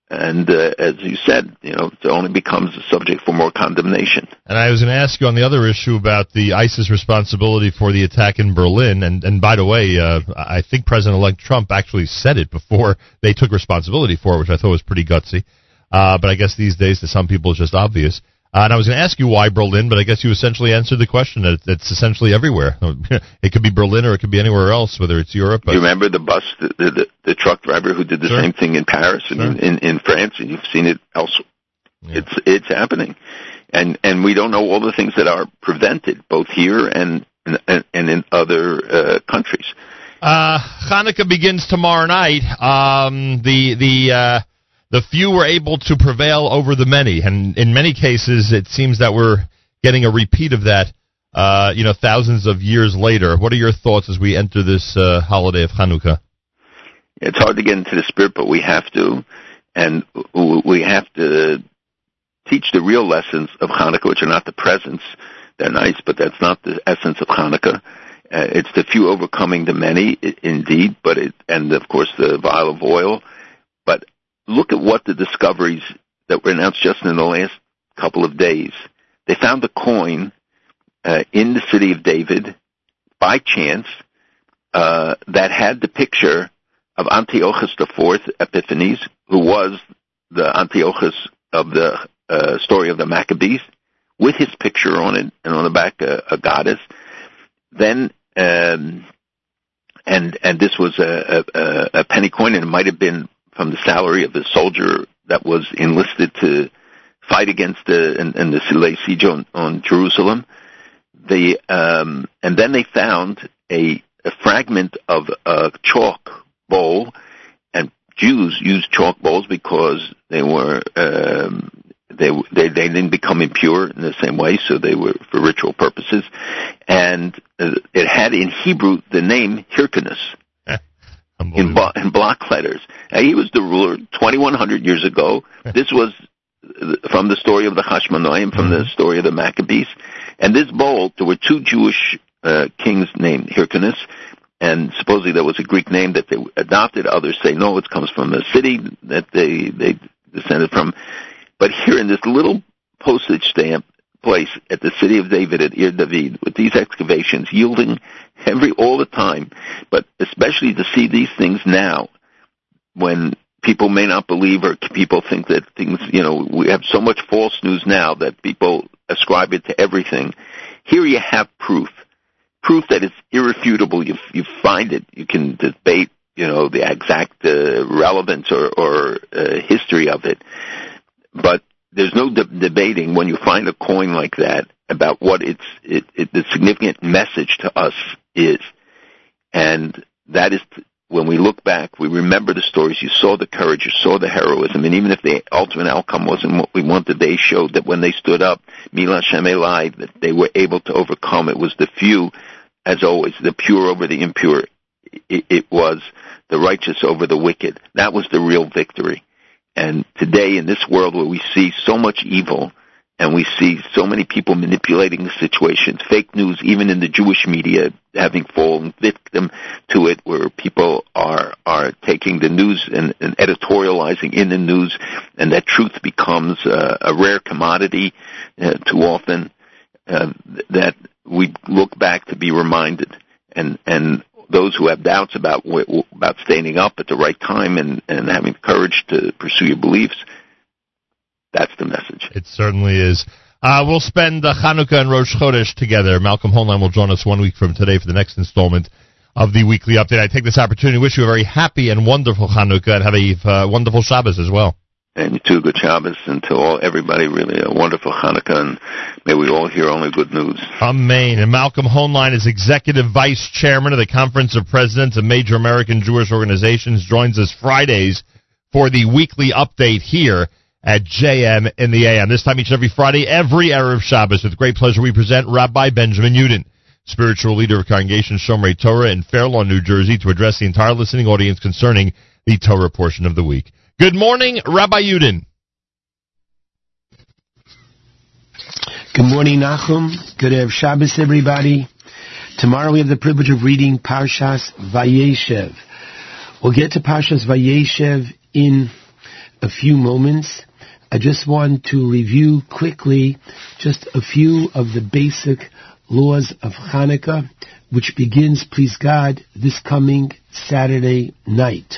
[SPEAKER 14] and uh, as you said, you know, it only becomes a subject for more condemnation.
[SPEAKER 1] And I was going to ask you on the other issue about the ISIS responsibility for the attack in Berlin. And, and by the way, uh, I think President-elect Trump actually said it before they took responsibility for it, which I thought was pretty gutsy. Uh, but I guess these days to some people it's just obvious. Uh, and I was going to ask you why Berlin, but I guess you essentially answered the question. That it's essentially everywhere. it could be Berlin or it could be anywhere else, whether it's Europe.
[SPEAKER 14] You remember the bus, the, the, the truck driver who did the
[SPEAKER 1] Sure.
[SPEAKER 14] same thing in Paris and
[SPEAKER 1] Sure.
[SPEAKER 14] in, in France, and you've seen it elsewhere. It's it's happening, and and we don't know all the things that are prevented both here and and, and in other uh, countries.
[SPEAKER 1] Uh, Hanukkah begins tomorrow night. Um, the the uh, the few were able to prevail over the many, and in many cases, it seems that we're getting a repeat of that. Uh, you know, thousands of years later. What are your thoughts as we enter this uh, holiday of Hanukkah?
[SPEAKER 14] It's hard to get into the spirit, but we have to, and we have to teach the real lessons of Hanukkah, which are not the presents. They're nice, but that's not the essence of Hanukkah. Uh, it's the few overcoming the many, indeed, but it, and of course the vial of oil. What the discoveries that were announced just in the last couple of days. They found a coin uh, in the city of David by chance uh, that had the picture of Antiochus IV Epiphanes, who was the Antiochus of the uh, story of the Maccabees, with his picture on it, and on the back a, a goddess. Then, um, and and this was a, a, a penny coin, and it might have been from the salary of a soldier that was enlisted to fight against the and, and the siege on, on Jerusalem. The um, and then they found a, a fragment of a chalk bowl, and Jews used chalk bowls because they were um, they they they didn't become impure in the same way, so they were for ritual purposes, and uh, it had in Hebrew the name Hyrcanus in, blo- in block letters. Now, he was the ruler 2,100 years ago. this was uh, from the story of the Hashmonaim, from the story of the Maccabees. And this bowl, there were two Jewish uh, kings named Hyrcanus, and supposedly there was a Greek name that they adopted. Others say no, it comes from a city that they they descended from. But here in this little postage stamp place at the city of David at Ir David, with these excavations yielding every all the time, but especially to see these things now, when people may not believe or people think that things, you know, we have so much false news now that people ascribe it to everything. Here you have proof, proof that it's irrefutable. You you find it. You can debate, you know, the exact uh, relevance or or uh, history of it, but there's no de- debating when you find a coin like that about what its it, it, the significant message to us is, and that is t- when we look back, we remember the stories. You saw the courage, you saw the heroism, and even if the ultimate outcome wasn't what we wanted, they showed that when they stood up, Mi LaShem Elai, that they were able to overcome. It was the few, as always, the pure over the impure. It, it was the righteous over the wicked. That was the real victory. And today, in this world where we see so much evil, and we see so many people manipulating the situation, fake news, even in the Jewish media, having fallen victim to it, where people are are taking the news and, and editorializing in the news, and that truth becomes uh, a rare commodity uh, too often. Uh, that we look back to be reminded, and and those who have doubts about about standing up at the right time and and having the courage to pursue your beliefs that's the message.
[SPEAKER 1] It certainly is. Uh, we'll spend uh, Hanukkah and Rosh Chodesh together. Malcolm Hoenlein will join us one week from today for the next installment of the weekly update. I take this opportunity to wish you a very happy and wonderful Hanukkah and have a uh, wonderful Shabbos as well.
[SPEAKER 14] And too, good Shabbos, and to all everybody, really a wonderful Hanukkah, and may we all hear only good news.
[SPEAKER 1] Amen. And Malcolm Hoenlein is Executive Vice Chairman of the Conference of Presidents of Major American Jewish Organizations, joins us Fridays for the weekly update here at JM in the AM. This time each and every Friday, every Erev Shabbos. With great pleasure, we present Rabbi Benjamin Yudin, spiritual leader of Congregation Shomrei Torah in Fair Lawn, New Jersey, to address the entire listening audience concerning the Torah portion of the week. Good morning, Rabbi Yudin.
[SPEAKER 15] Good morning, Nachum. Good Erev Shabbos, everybody. Tomorrow we have the privilege of reading Parshas Vayeshev. We'll get to Parshas Vayeshev in a few moments. I just want to review quickly just a few of the basic laws of Hanukkah, which begins, please God, this coming Saturday night.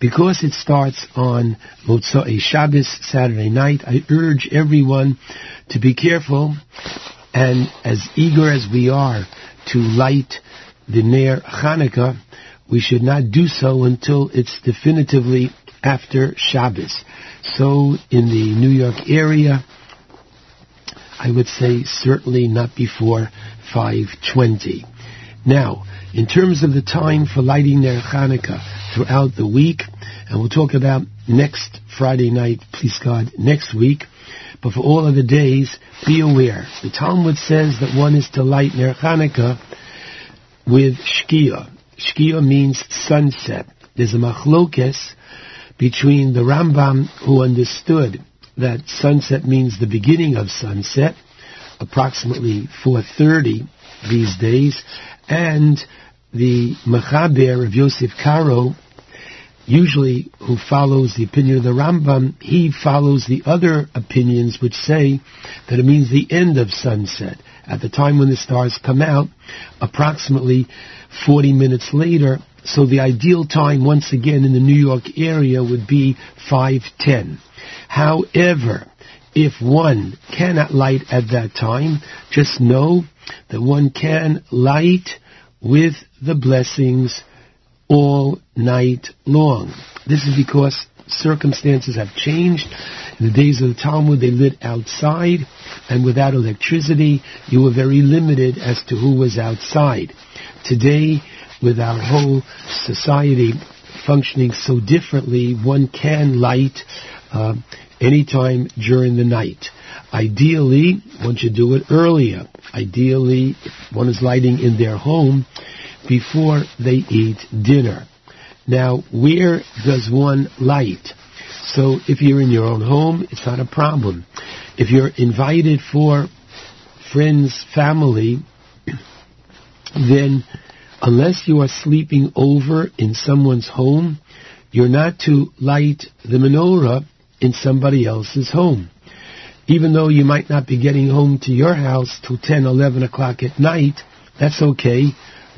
[SPEAKER 15] Because it starts on Motzei Shabbos, Saturday night, I urge everyone to be careful and as eager as we are to light the Ner Hanukkah, we should not do so until it's definitively after Shabbos. So in the New York area, I would say certainly not before 520. Now, In terms of the time for lighting Ner Hanukkah throughout the week, and we'll talk about next Friday night, please God, next week. But for all other days, be aware. The Talmud says that one is to light Ner Hanukkah with Shkia. Shkia means sunset. There's a machlokes between the Rambam who understood that sunset means the beginning of sunset, approximately 4.30 these days, and the Mechaber of Yosef Karo, usually who follows the opinion of the Rambam, he follows the other opinions which say that it means the end of sunset. At the time when the stars come out, approximately 40 minutes later, so the ideal time once again in the New York area would be 510. However, if one cannot light at that time, just know that one can light with the blessings all night long. This is because circumstances have changed. In the days of the Talmud, they lit outside, and without electricity, you were very limited as to who was outside. Today, with our whole society functioning so differently, one can light uh, anytime during the night. Ideally, one should do it earlier. Ideally, one is lighting in their home before they eat dinner. Now, where does one light? So if you're in your own home, it's not a problem. If you're invited for friends, family, then unless you are sleeping over in someone's home, you're not to light the menorah in somebody else's home. Even though you might not be getting home to your house till 10, 11 o'clock at night, that's okay.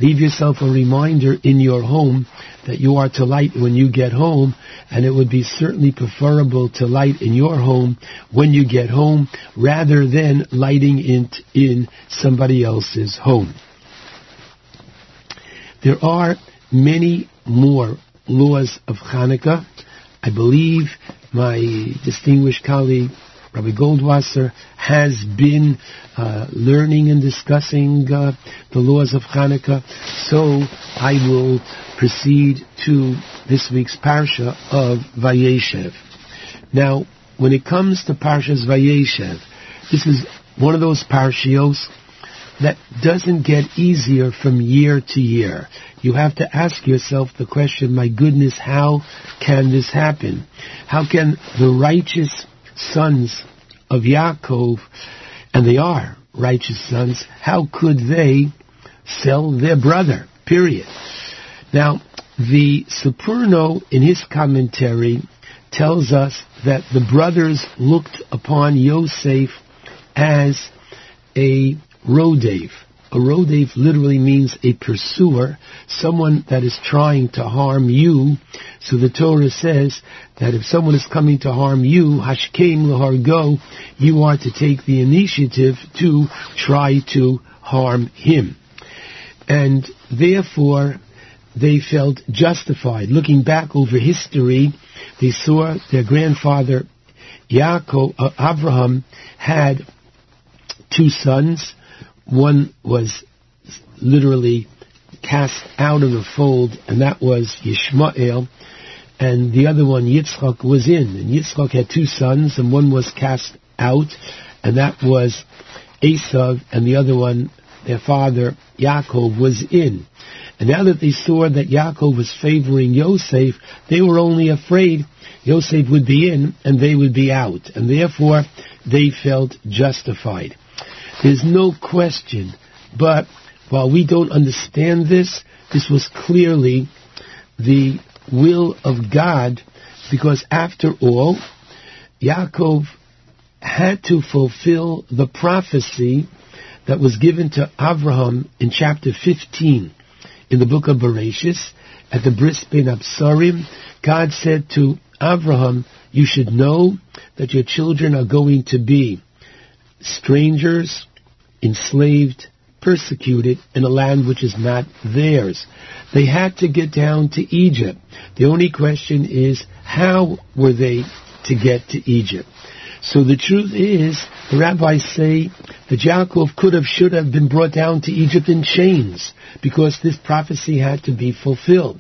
[SPEAKER 15] Leave yourself a reminder in your home that you are to light when you get home, and it would be certainly preferable to light in your home when you get home rather than lighting it in somebody else's home. There are many more laws of Hanukkah. I believe my distinguished colleague Rabbi Goldwasser has been uh, learning and discussing uh, the laws of Hanukkah, so I will proceed to this week's parsha of Vayeshev. Now, when it comes to Parshas Vayeshev, this is one of those parshios that doesn't get easier from year to year. You have to ask yourself the question, my goodness, how can this happen? How can the righteous sons of Yaakov, and they are righteous sons, how could they sell their brother? Period. Now, the Sforno in his commentary tells us that the brothers looked upon Yosef as a Rodef. A Rodef literally means a pursuer, someone that is trying to harm you. So the Torah says that if someone is coming to harm you, Hashkem Lahargo, you are to take the initiative to try to harm him. And therefore, they felt justified. Looking back over history, they saw their grandfather Yaakov, uh, Abraham had two sons. One was literally cast out of the fold, and that was Yishmael. And the other one, Yitzchak, was in. And Yitzchak had two sons, and one was cast out, and that was Esav, and the other one, their father, Yaakov, was in. And now that they saw that Yaakov was favoring Yosef, they were only afraid Yosef would be in and they would be out. And therefore, they felt justified. There's no question. But while we don't understand this, this was clearly the will of God because after all, Yaakov had to fulfill the prophecy that was given to Abraham in chapter 15 in the book of Bereshis at the Bris Bein HaBesarim. God said to Abraham, you should know that your children are going to be strangers, enslaved, persecuted in a land which is not theirs. They had to get down to Egypt. The only question is, how were they to get to Egypt? So the truth is, the rabbis say the Yaakov could have, should have been brought down to Egypt in chains because this prophecy had to be fulfilled.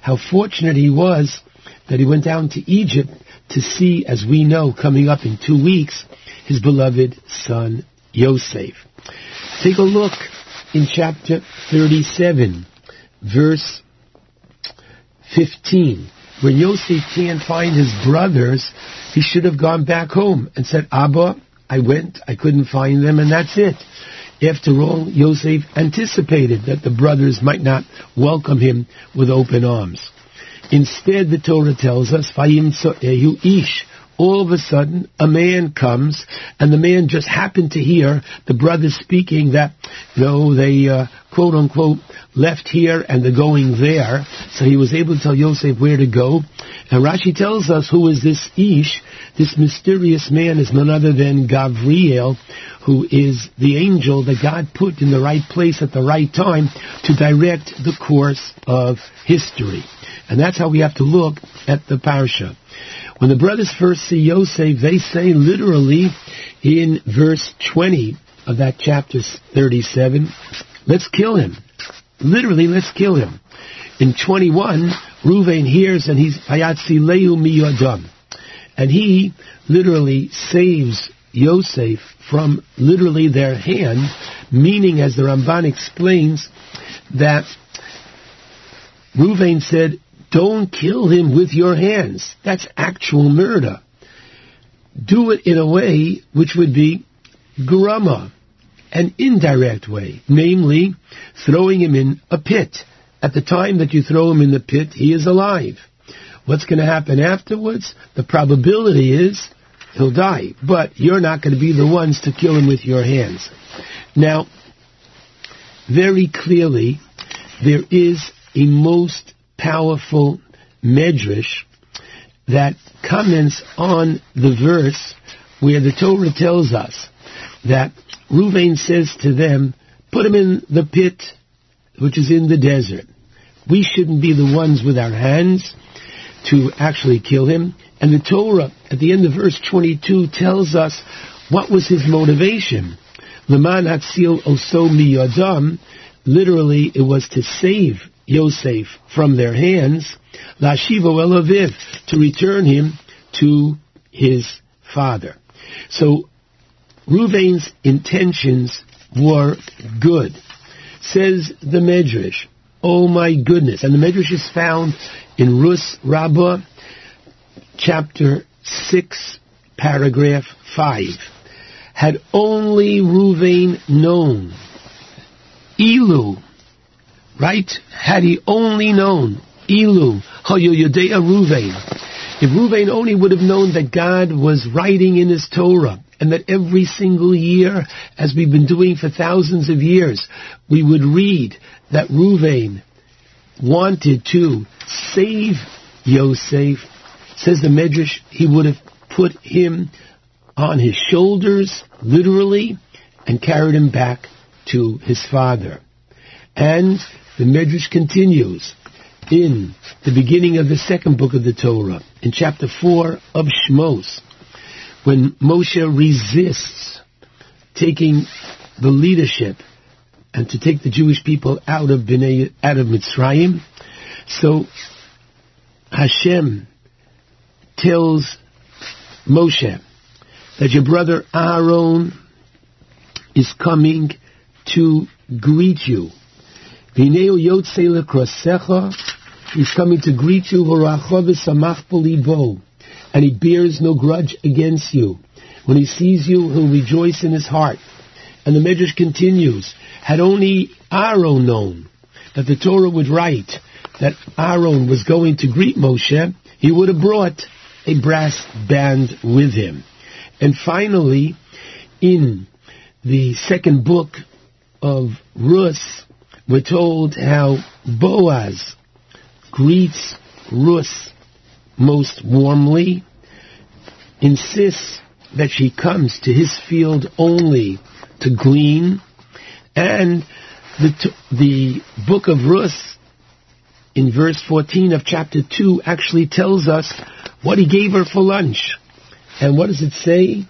[SPEAKER 15] How fortunate he was that he went down to Egypt to see, as we know, coming up in two weeks, his beloved son Yosef. Take a look in chapter 37, verse 15. When Yosef can't find his brothers, he should have gone back home and said, Abba, I went, I couldn't find them, and that's it. After all, Yosef anticipated that the brothers might not welcome him with open arms. Instead, the Torah tells us, Ish, all of a sudden, a man comes, and the man just happened to hear the brothers speaking that, you know, they, uh, quote unquote, left here and they're going there. So he was able to tell Yosef where to go. And Rashi tells us who is this Ish. This mysterious man is none other than Gavriel, who is the angel that God put in the right place at the right time to direct the course of history. And that's how we have to look at the parsha. When the brothers first see Yosef, they say literally in verse 20 of that chapter 37, let's kill him. Literally, let's kill him. In 21, Ruvain hears and he's Hayatzileu miyodam. And he literally saves Yosef from literally their hand, meaning, as the Ramban explains, that Ruvain said, don't kill him with your hands. That's actual murder. Do it in a way which would be grama, an indirect way, namely throwing him in a pit. At the time that you throw him in the pit, he is alive. What's going to happen afterwards? The probability is he'll die, but you're not going to be the ones to kill him with your hands. Now, very clearly, there is a most powerful medrash that comments on the verse where the Torah tells us that Ruvain says to them, put him in the pit which is in the desert. We shouldn't be the ones with our hands to actually kill him. And the Torah at the end of verse 22 tells us what was his motivation. Leman Hatzil Oso Miyadam, literally it was to save Yosef from their hands, Lashivo Elaviv, to return him to his father. So Ruvain's intentions were good. Says the Medrash, oh my goodness. And the Medrash is found in Rus Rabbah, chapter 6, paragraph 5. Had only Ruvain known, Ilu, right? Had he only known, Ilu, Hoyo Ruvain. If Ruvain only would have known that God was writing in his Torah, and that every single year, as we've been doing for thousands of years, we would read that Ruvain wanted to save Yosef, says the Medrash, he would have put him on his shoulders, literally, and carried him back to his father. And the Medrash continues in the beginning of the second book of the Torah, in chapter 4 of Shmos, when Moshe resists taking the leadership and to take the Jewish people out of Bnei, out of Mitzrayim, so Hashem tells Moshe that your brother Aaron is coming to greet you. Vineu Yotzei lekrosecha, he's coming to greet you, and he bears no grudge against you. When he sees you, he'll rejoice in his heart. And the Medrash continues, had only Aaron known that the Torah would write that Aaron was going to greet Moshe, he would have brought a brass band with him. And finally, in the second book of Rus, we're told how Boaz greets Ruth most warmly, insists that she comes to his field only to glean, and the, the book of Ruth in verse 14 of chapter 2 actually tells us what he gave her for lunch. And what does it say?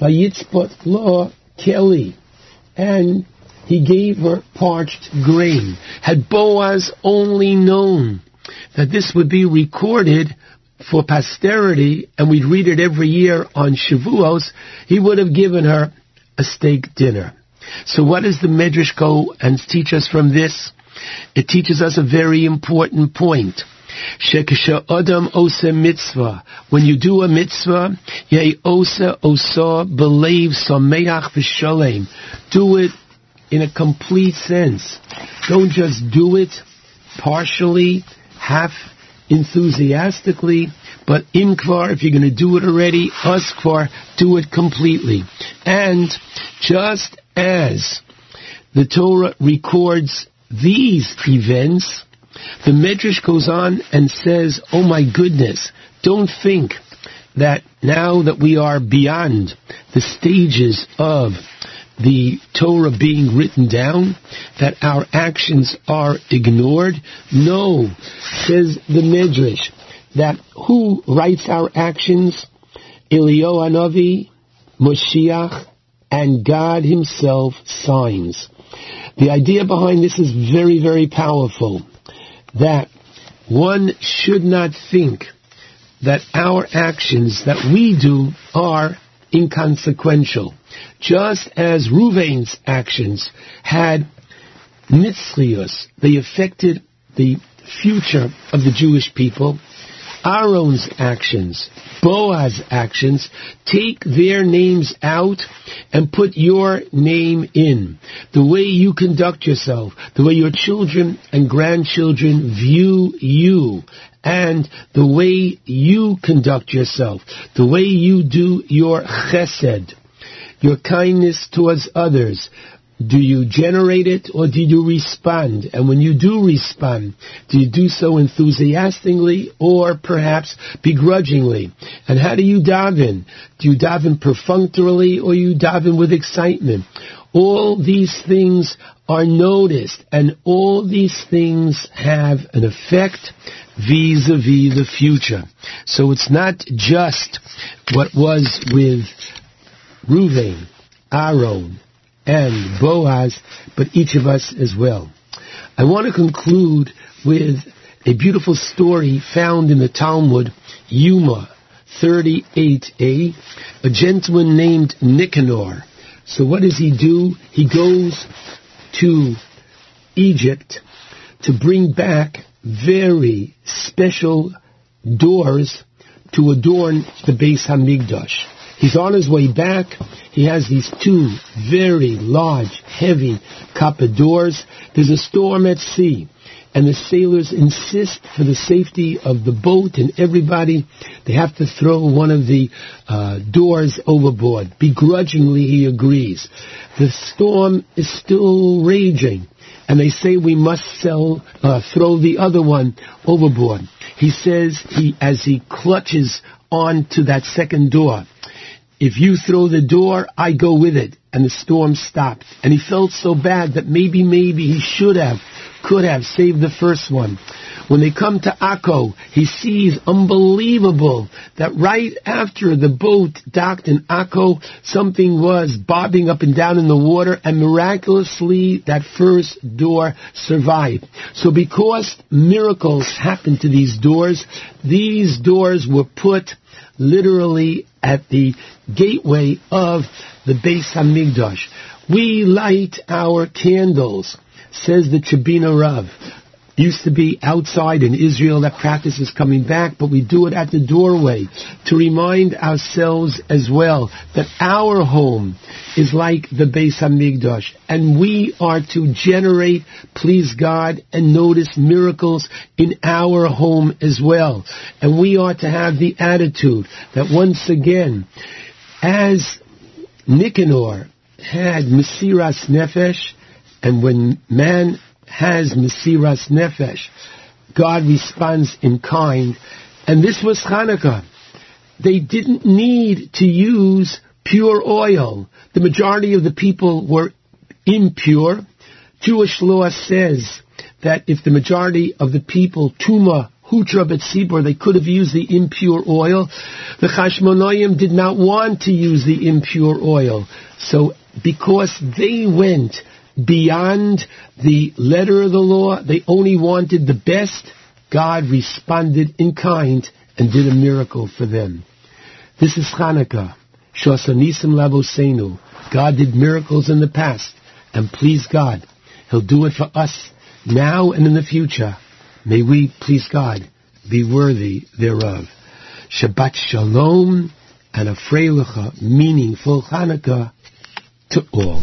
[SPEAKER 15] Vayitzpot lo Kelly. And he gave her parched grain. Had Boaz only known that this would be recorded for posterity and we'd read it every year on Shavuos, he would have given her a steak dinner. So what does the Medrash go and teach us from this? It teaches us a very important point. Shekesha Adam Osa Mitzvah. When you do a mitzvah, Yeh Osa Osa Believe Sameach V'Shalem. Do it in a complete sense. Don't just do it partially, half enthusiastically, but in Kvar, if you're going to do it already, us Kvar, do it completely. And just as the Torah records these events, the Medrash goes on and says, oh my goodness, don't think that now that we are beyond the stages of the Torah being written down, that our actions are ignored. No, says the Medrash, that who writes our actions? Elio Hanavi, Moshiach, and God himself signs. The idea behind this is very, very powerful. That one should not think that our actions that we do are inconsequential. Just as Ruvain's actions had mitzlius, they affected the future of the Jewish people, Aaron's actions, Boaz's actions, take their names out and put your name in. The way you conduct yourself, the way your children and grandchildren view you, and the way you conduct yourself, the way you do your chesed, your kindness towards others, do you generate it or do you respond? And when you do respond, do you do so enthusiastically or perhaps begrudgingly? And how do you daven? Do you daven perfunctorily or you daven with excitement? All these things are noticed and all these things have an effect vis-a-vis the future. So it's not just what was with Ruvain, Aaron, and Boaz, but each of us as well. I want to conclude with a beautiful story found in the Talmud, Yoma 38a, a gentleman named Nicanor. So what does he do? He goes to Egypt to bring back very special doors to adorn the Beis Hamikdash. He's on his way back. He has these two very large, heavy copper doors. There's a storm at sea. And the sailors insist for the safety of the boat and everybody, they have to throw one of the uh, doors overboard. Begrudgingly, he agrees. The storm is still raging and they say we must sell, uh, throw the other one overboard. He says he, as he clutches onto that second door, if you throw the door, I go with it. And the storm stopped. And he felt so bad that maybe, maybe he should have, could have saved the first one. When they come to Akko, he sees unbelievable that right after the boat docked in Akko, something was bobbing up and down in the water and miraculously that first door survived. So because miracles happened to these doors, these doors were put literally at the gateway of the Beis Hamikdash. We light our candles, says the Chabina Rav. Used to be outside in Israel, that practice is coming back, but we do it at the doorway to remind ourselves as well that our home is like the Beis Hamikdash, and we are to generate, please God, and notice miracles in our home as well. And we are to have the attitude that once again, as Nicanor had Mesiras Nefesh, and when man has Mesiras Nefesh, God responds in kind. And this was Hanukkah. They didn't need to use pure oil. The majority of the people were impure. Jewish law says that if the majority of the people, Tuma,
[SPEAKER 13] Hutra Betzibor, they could have used the impure oil. The Chashmonoim did not want to use the impure oil. So because they went beyond the letter of the law, they only wanted the best, God responded in kind and did a miracle for them. This is Hanukkah. Shosanisim Labosenu. God did miracles in the past, and please God, He'll do it for us now and in the future. May we, please God, be worthy thereof. Shabbat Shalom and a freiliche, meaningful Hanukkah to all.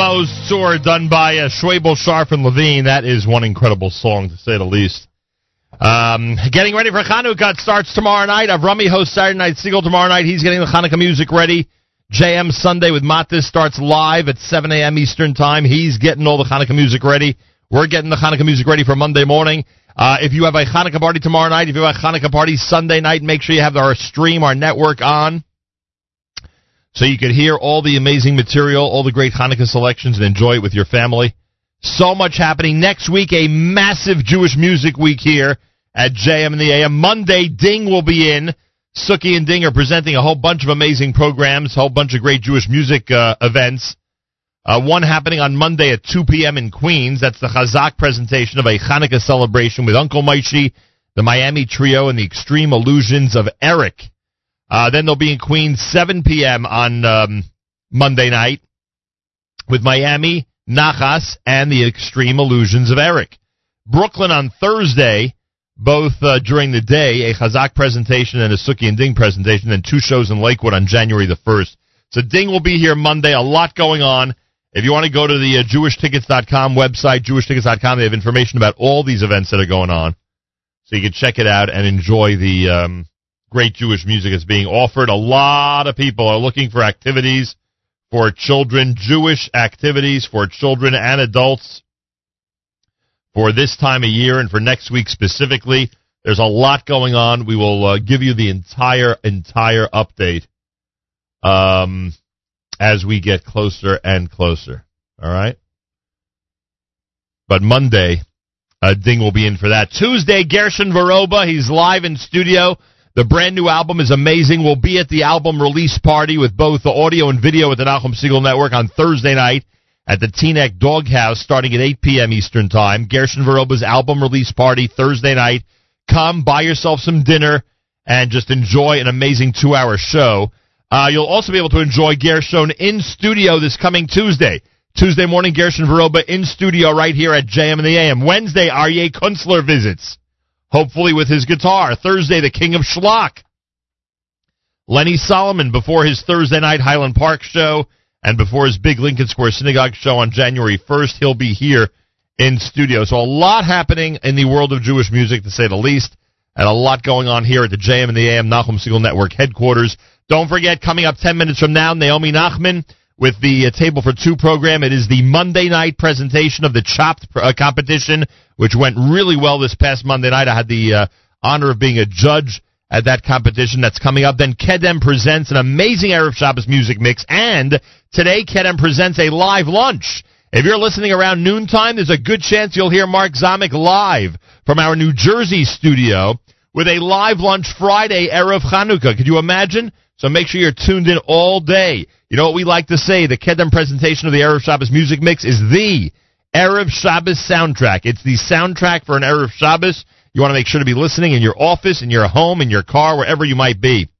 [SPEAKER 1] Maoz Tzur done by uh, Schwabel, Scharf, and Levine. That is one incredible song, to say the least. Um, getting ready for Hanukkah. Starts tomorrow night. Avrami hosts Saturday Night Segal tomorrow night. He's getting the Hanukkah music ready. JM Sunday with Matis starts live at 7 a.m. Eastern Time. He's getting all the Hanukkah music ready. We're getting the Hanukkah music ready for Monday morning. Uh, if you have a Hanukkah party tomorrow night, if you have a Hanukkah party Sunday night, make sure you have our stream, our network on so you could hear all the amazing material, all the great Hanukkah selections, and enjoy it with your family. So much happening. Next week, a massive Jewish music week here at JM in the AM. Monday, Ding will be in. Suki and Ding are presenting a whole bunch of amazing programs, a whole bunch of great Jewish music uh, events. Uh, one happening on Monday at 2 p.m. in Queens. That's the Chazak presentation of a Hanukkah celebration with Uncle Maishi, the Miami Trio, and the Extreme Illusions of Eric. Uh, then they'll be in Queens 7 p.m. on um, Monday night with Miami, Nachas, and the Extreme Illusions of Eric. Brooklyn on Thursday, both uh, during the day, a Chazak presentation and a Suki and Ding presentation, and two shows in Lakewood on January the 1st. So Ding will be here Monday. A lot going on. If you want to go to the uh, JewishTickets.com website, JewishTickets.com, they have information about all these events that are going on. So you can check it out and enjoy the um, great Jewish music is being offered. A lot of people are looking for activities for children, Jewish activities for children and adults for this time of year and for next week specifically. There's a lot going on. We will uh, give you the entire entire update um, as we get closer and closer. All right. But Monday, uh, Ding will be in for that. Tuesday, Gershon Veroba. He's live in studio. The brand new album is amazing. We'll be at the album release party with both the audio and video at the Nachum Segal Network on Thursday night at the Teaneck Doghouse starting at 8 p.m. Eastern Time. Gershon Veroba's album release party Thursday night. Come, buy yourself some dinner, and just enjoy an amazing two-hour show. Uh, you'll also be able to enjoy Gershon in studio this coming Tuesday. Tuesday morning, Gershon Veroba in studio right here at JM and the AM. Wednesday, Aryeh Kunstler visits hopefully with his guitar. Thursday, the King of Schlock. Lenny Solomon before his Thursday night Highland Park show and before his big Lincoln Square Synagogue show on January 1st. He'll be here in studio. So a lot happening in the world of Jewish music, to say the least, and a lot going on here at the JM and the AM Nachum Segal Network headquarters. Don't forget, coming up 10 minutes from now, Naomi Nachman with the uh, Table for Two program. It is the Monday night presentation of the Chopped uh, competition, which went really well this past Monday night. I had the uh, honor of being a judge at that competition. That's coming up. Then Kedem presents an amazing Erev Shabbos music mix, and today Kedem presents a live lunch. If you're listening around noontime, there's a good chance you'll hear Mark Zamek live from our New Jersey studio with a live lunch Friday Erev Chanukah. Could you imagine? So make sure you're tuned in all day. You know what we like to say? The Kedem presentation of the Erev Shabbos music mix is the Erev Shabbos soundtrack. It's the soundtrack for an Erev Shabbos. You want to make sure to be listening in your office, in your home, in your car, wherever you might be.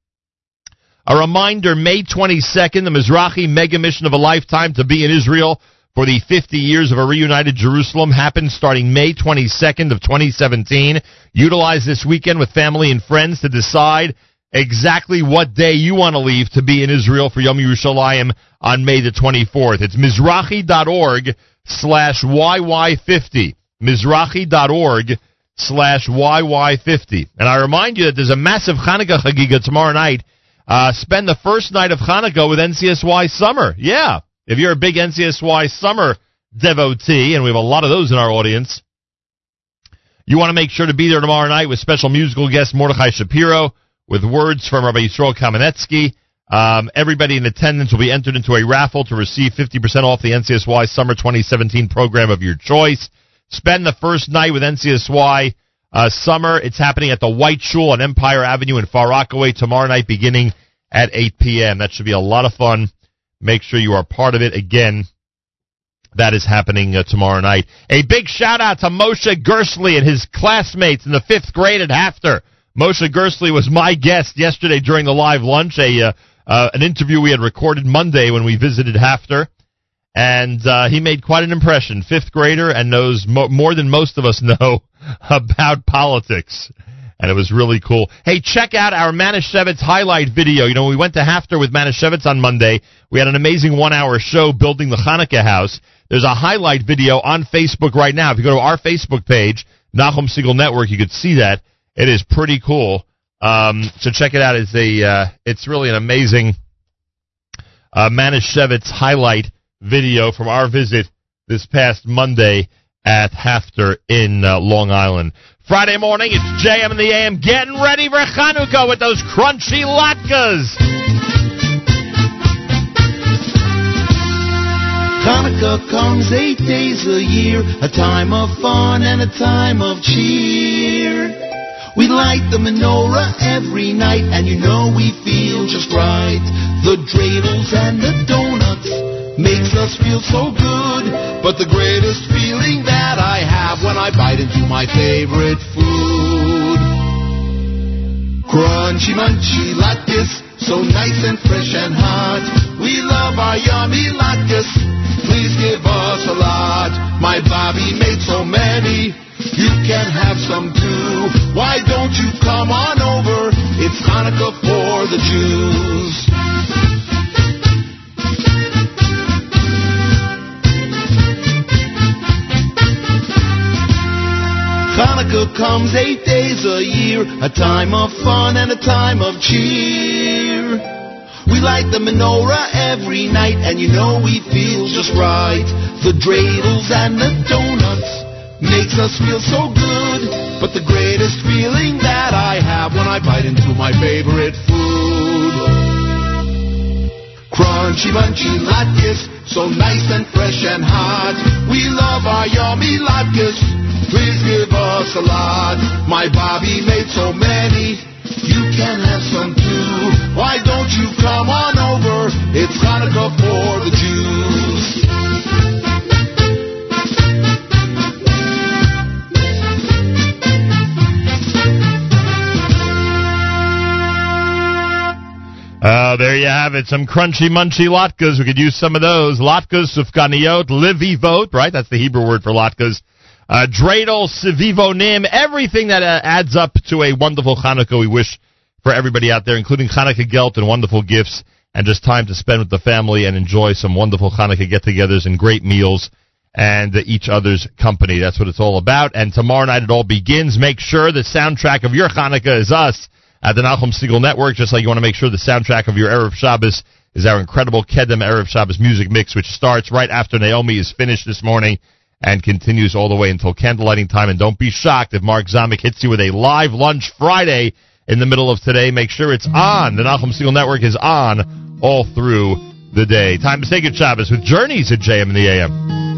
[SPEAKER 1] A reminder, May 22nd, the Mizrachi mega mission of a lifetime to be in Israel for the 50 years of a reunited Jerusalem happens starting May 22nd of 2017. Utilize this weekend with family and friends to decide exactly what day you want to leave to be in Israel for Yom Yerushalayim on May the 24th. It's Mizrachi.org slash YY50. Mizrachi.org slash YY50. And I remind you that there's a massive Hanukkah Chagiga tomorrow night. Uh, spend the first night of Hanukkah with NCSY Summer. Yeah. If you're a big NCSY Summer devotee, and we have a lot of those in our audience, you want to make sure to be there tomorrow night with special musical guest Mordechai Shapiro with words from Rabbi Yisrael Kamenetsky. Um, everybody in attendance will be entered into a raffle to receive 50% off the NCSY Summer 2017 program of your choice. Spend the first night with NCSY uh, Summer. It's happening at the White Shul on Empire Avenue in Far Rockaway tomorrow night beginning at 8 p.m. That should be a lot of fun. Make sure you are part of it. Again, that is happening uh, tomorrow night. A big shout out to Moshe Gersley and his classmates in the fifth grade at HAFTR. Moshe Gersley was my guest yesterday during the live lunch, a uh, uh, an interview we had recorded Monday when we visited HAFTR, and uh, he made quite an impression. Fifth grader and knows mo- more than most of us know about politics. And it was really cool. Hey, check out our Manischewitz highlight video. You know, we went to HAFTR with Manischewitz on Monday. We had an amazing one-hour show building the Hanukkah house. There's a highlight video on Facebook right now. If you go to our Facebook page, Nachum Segal Network, you could see that. It is pretty cool. Um, so check it out. It's a, uh, it's really an amazing uh, Manischewitz highlight video from our visit this past Monday at HAFTR in uh, Long Island. Friday morning, it's JM and the AM getting ready for Chanukah with those crunchy latkes.
[SPEAKER 3] Hanukkah comes eight days a year, a time of fun and a time of cheer. We light the menorah every night, and you know we feel just right. The dreidels and the donuts makes us feel so good. But the greatest feeling that I have when I bite into my favorite food. Crunchy munchy latkes, so nice and fresh and hot. We love our yummy latkes. Please give us a lot. My Bobby made so many. You can have some too. Why don't you come on over? It's Hanukkah for the Jews. Hanukkah comes eight days a year, a time of fun and a time of cheer. We light the menorah every night, and you know we feel just right. The dreidels and the donuts makes us feel so good. But the greatest feeling that I have when I bite into my favorite food. Crunchy, munchy latkes, so nice and fresh and hot. We love our yummy latkes. Please give us a lot. My Bobby made so many. You can have some too. Why don't you come on over? It's Hanukkah for the Jews.
[SPEAKER 1] Uh, there you have it. Some crunchy munchy latkes. We could use some of those. Latkes, sufganiot, livivot, right? That's the Hebrew word for latkes. Uh, dreidel, sivivonim, everything that uh, adds up to a wonderful Hanukkah we wish for everybody out there, including Hanukkah gelt and wonderful gifts and just time to spend with the family and enjoy some wonderful Hanukkah get-togethers and great meals and each other's company. That's what it's all about. And tomorrow night it all begins. Make sure the soundtrack of your Hanukkah is us at the Nachum Segal Network, just like you want to make sure the soundtrack of your Erev Shabbos is our incredible Kedem Erev Shabbos music mix, which starts right after Naomi is finished this morning and continues all the way until candlelighting time. And don't be shocked if Mark Zamek hits you with a live lunch Friday in the middle of today. Make sure it's on. The Nachum Segal Network is on all through the day. Time to say good Shabbos with Journeys at JM in the AM.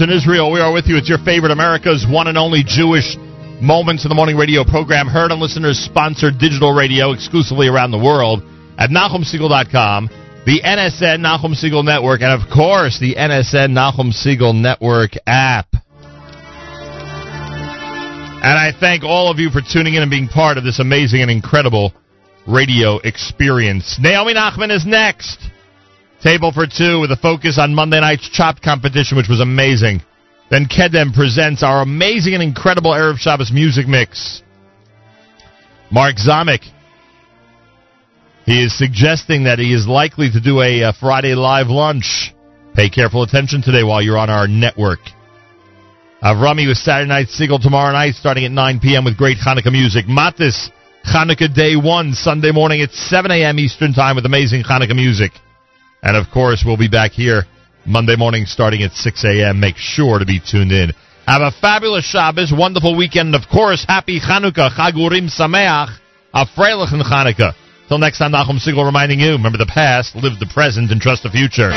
[SPEAKER 1] In Israel. We are with you. It's your favorite America's one and only Jewish Moments in the Morning radio program, heard on listeners sponsored digital radio exclusively around the world at NachumSegal.com, the NSN Nachum Segal Network, and of course the NSN Nachum Segal Network app. And I thank all of you for tuning in and being part of this amazing and incredible radio experience. Naomi Nachman is next. Table for two with a focus on Monday night's Chopped competition, which was amazing. Then Kedem presents our amazing and incredible Erev Shabbos music mix. Mark Zamek. He is suggesting that he is likely to do a, uh Friday live lunch. Pay careful attention today while you're on our network. Avrami with Saturday Night Segal tomorrow night starting at 9 p.m. with great Hanukkah music. Matis, Hanukkah Day 1, Sunday morning at 7 a.m. Eastern Time with amazing Hanukkah music. And of course, we'll be back here Monday morning starting at 6 a.m. Make sure to be tuned in. Have a fabulous Shabbos, wonderful weekend, and of course, happy Chanukah, Chagurim Sameach, a Freilichen Chanukah. Till next time, Nachum Segal reminding you, remember the past, live the present, and trust the future.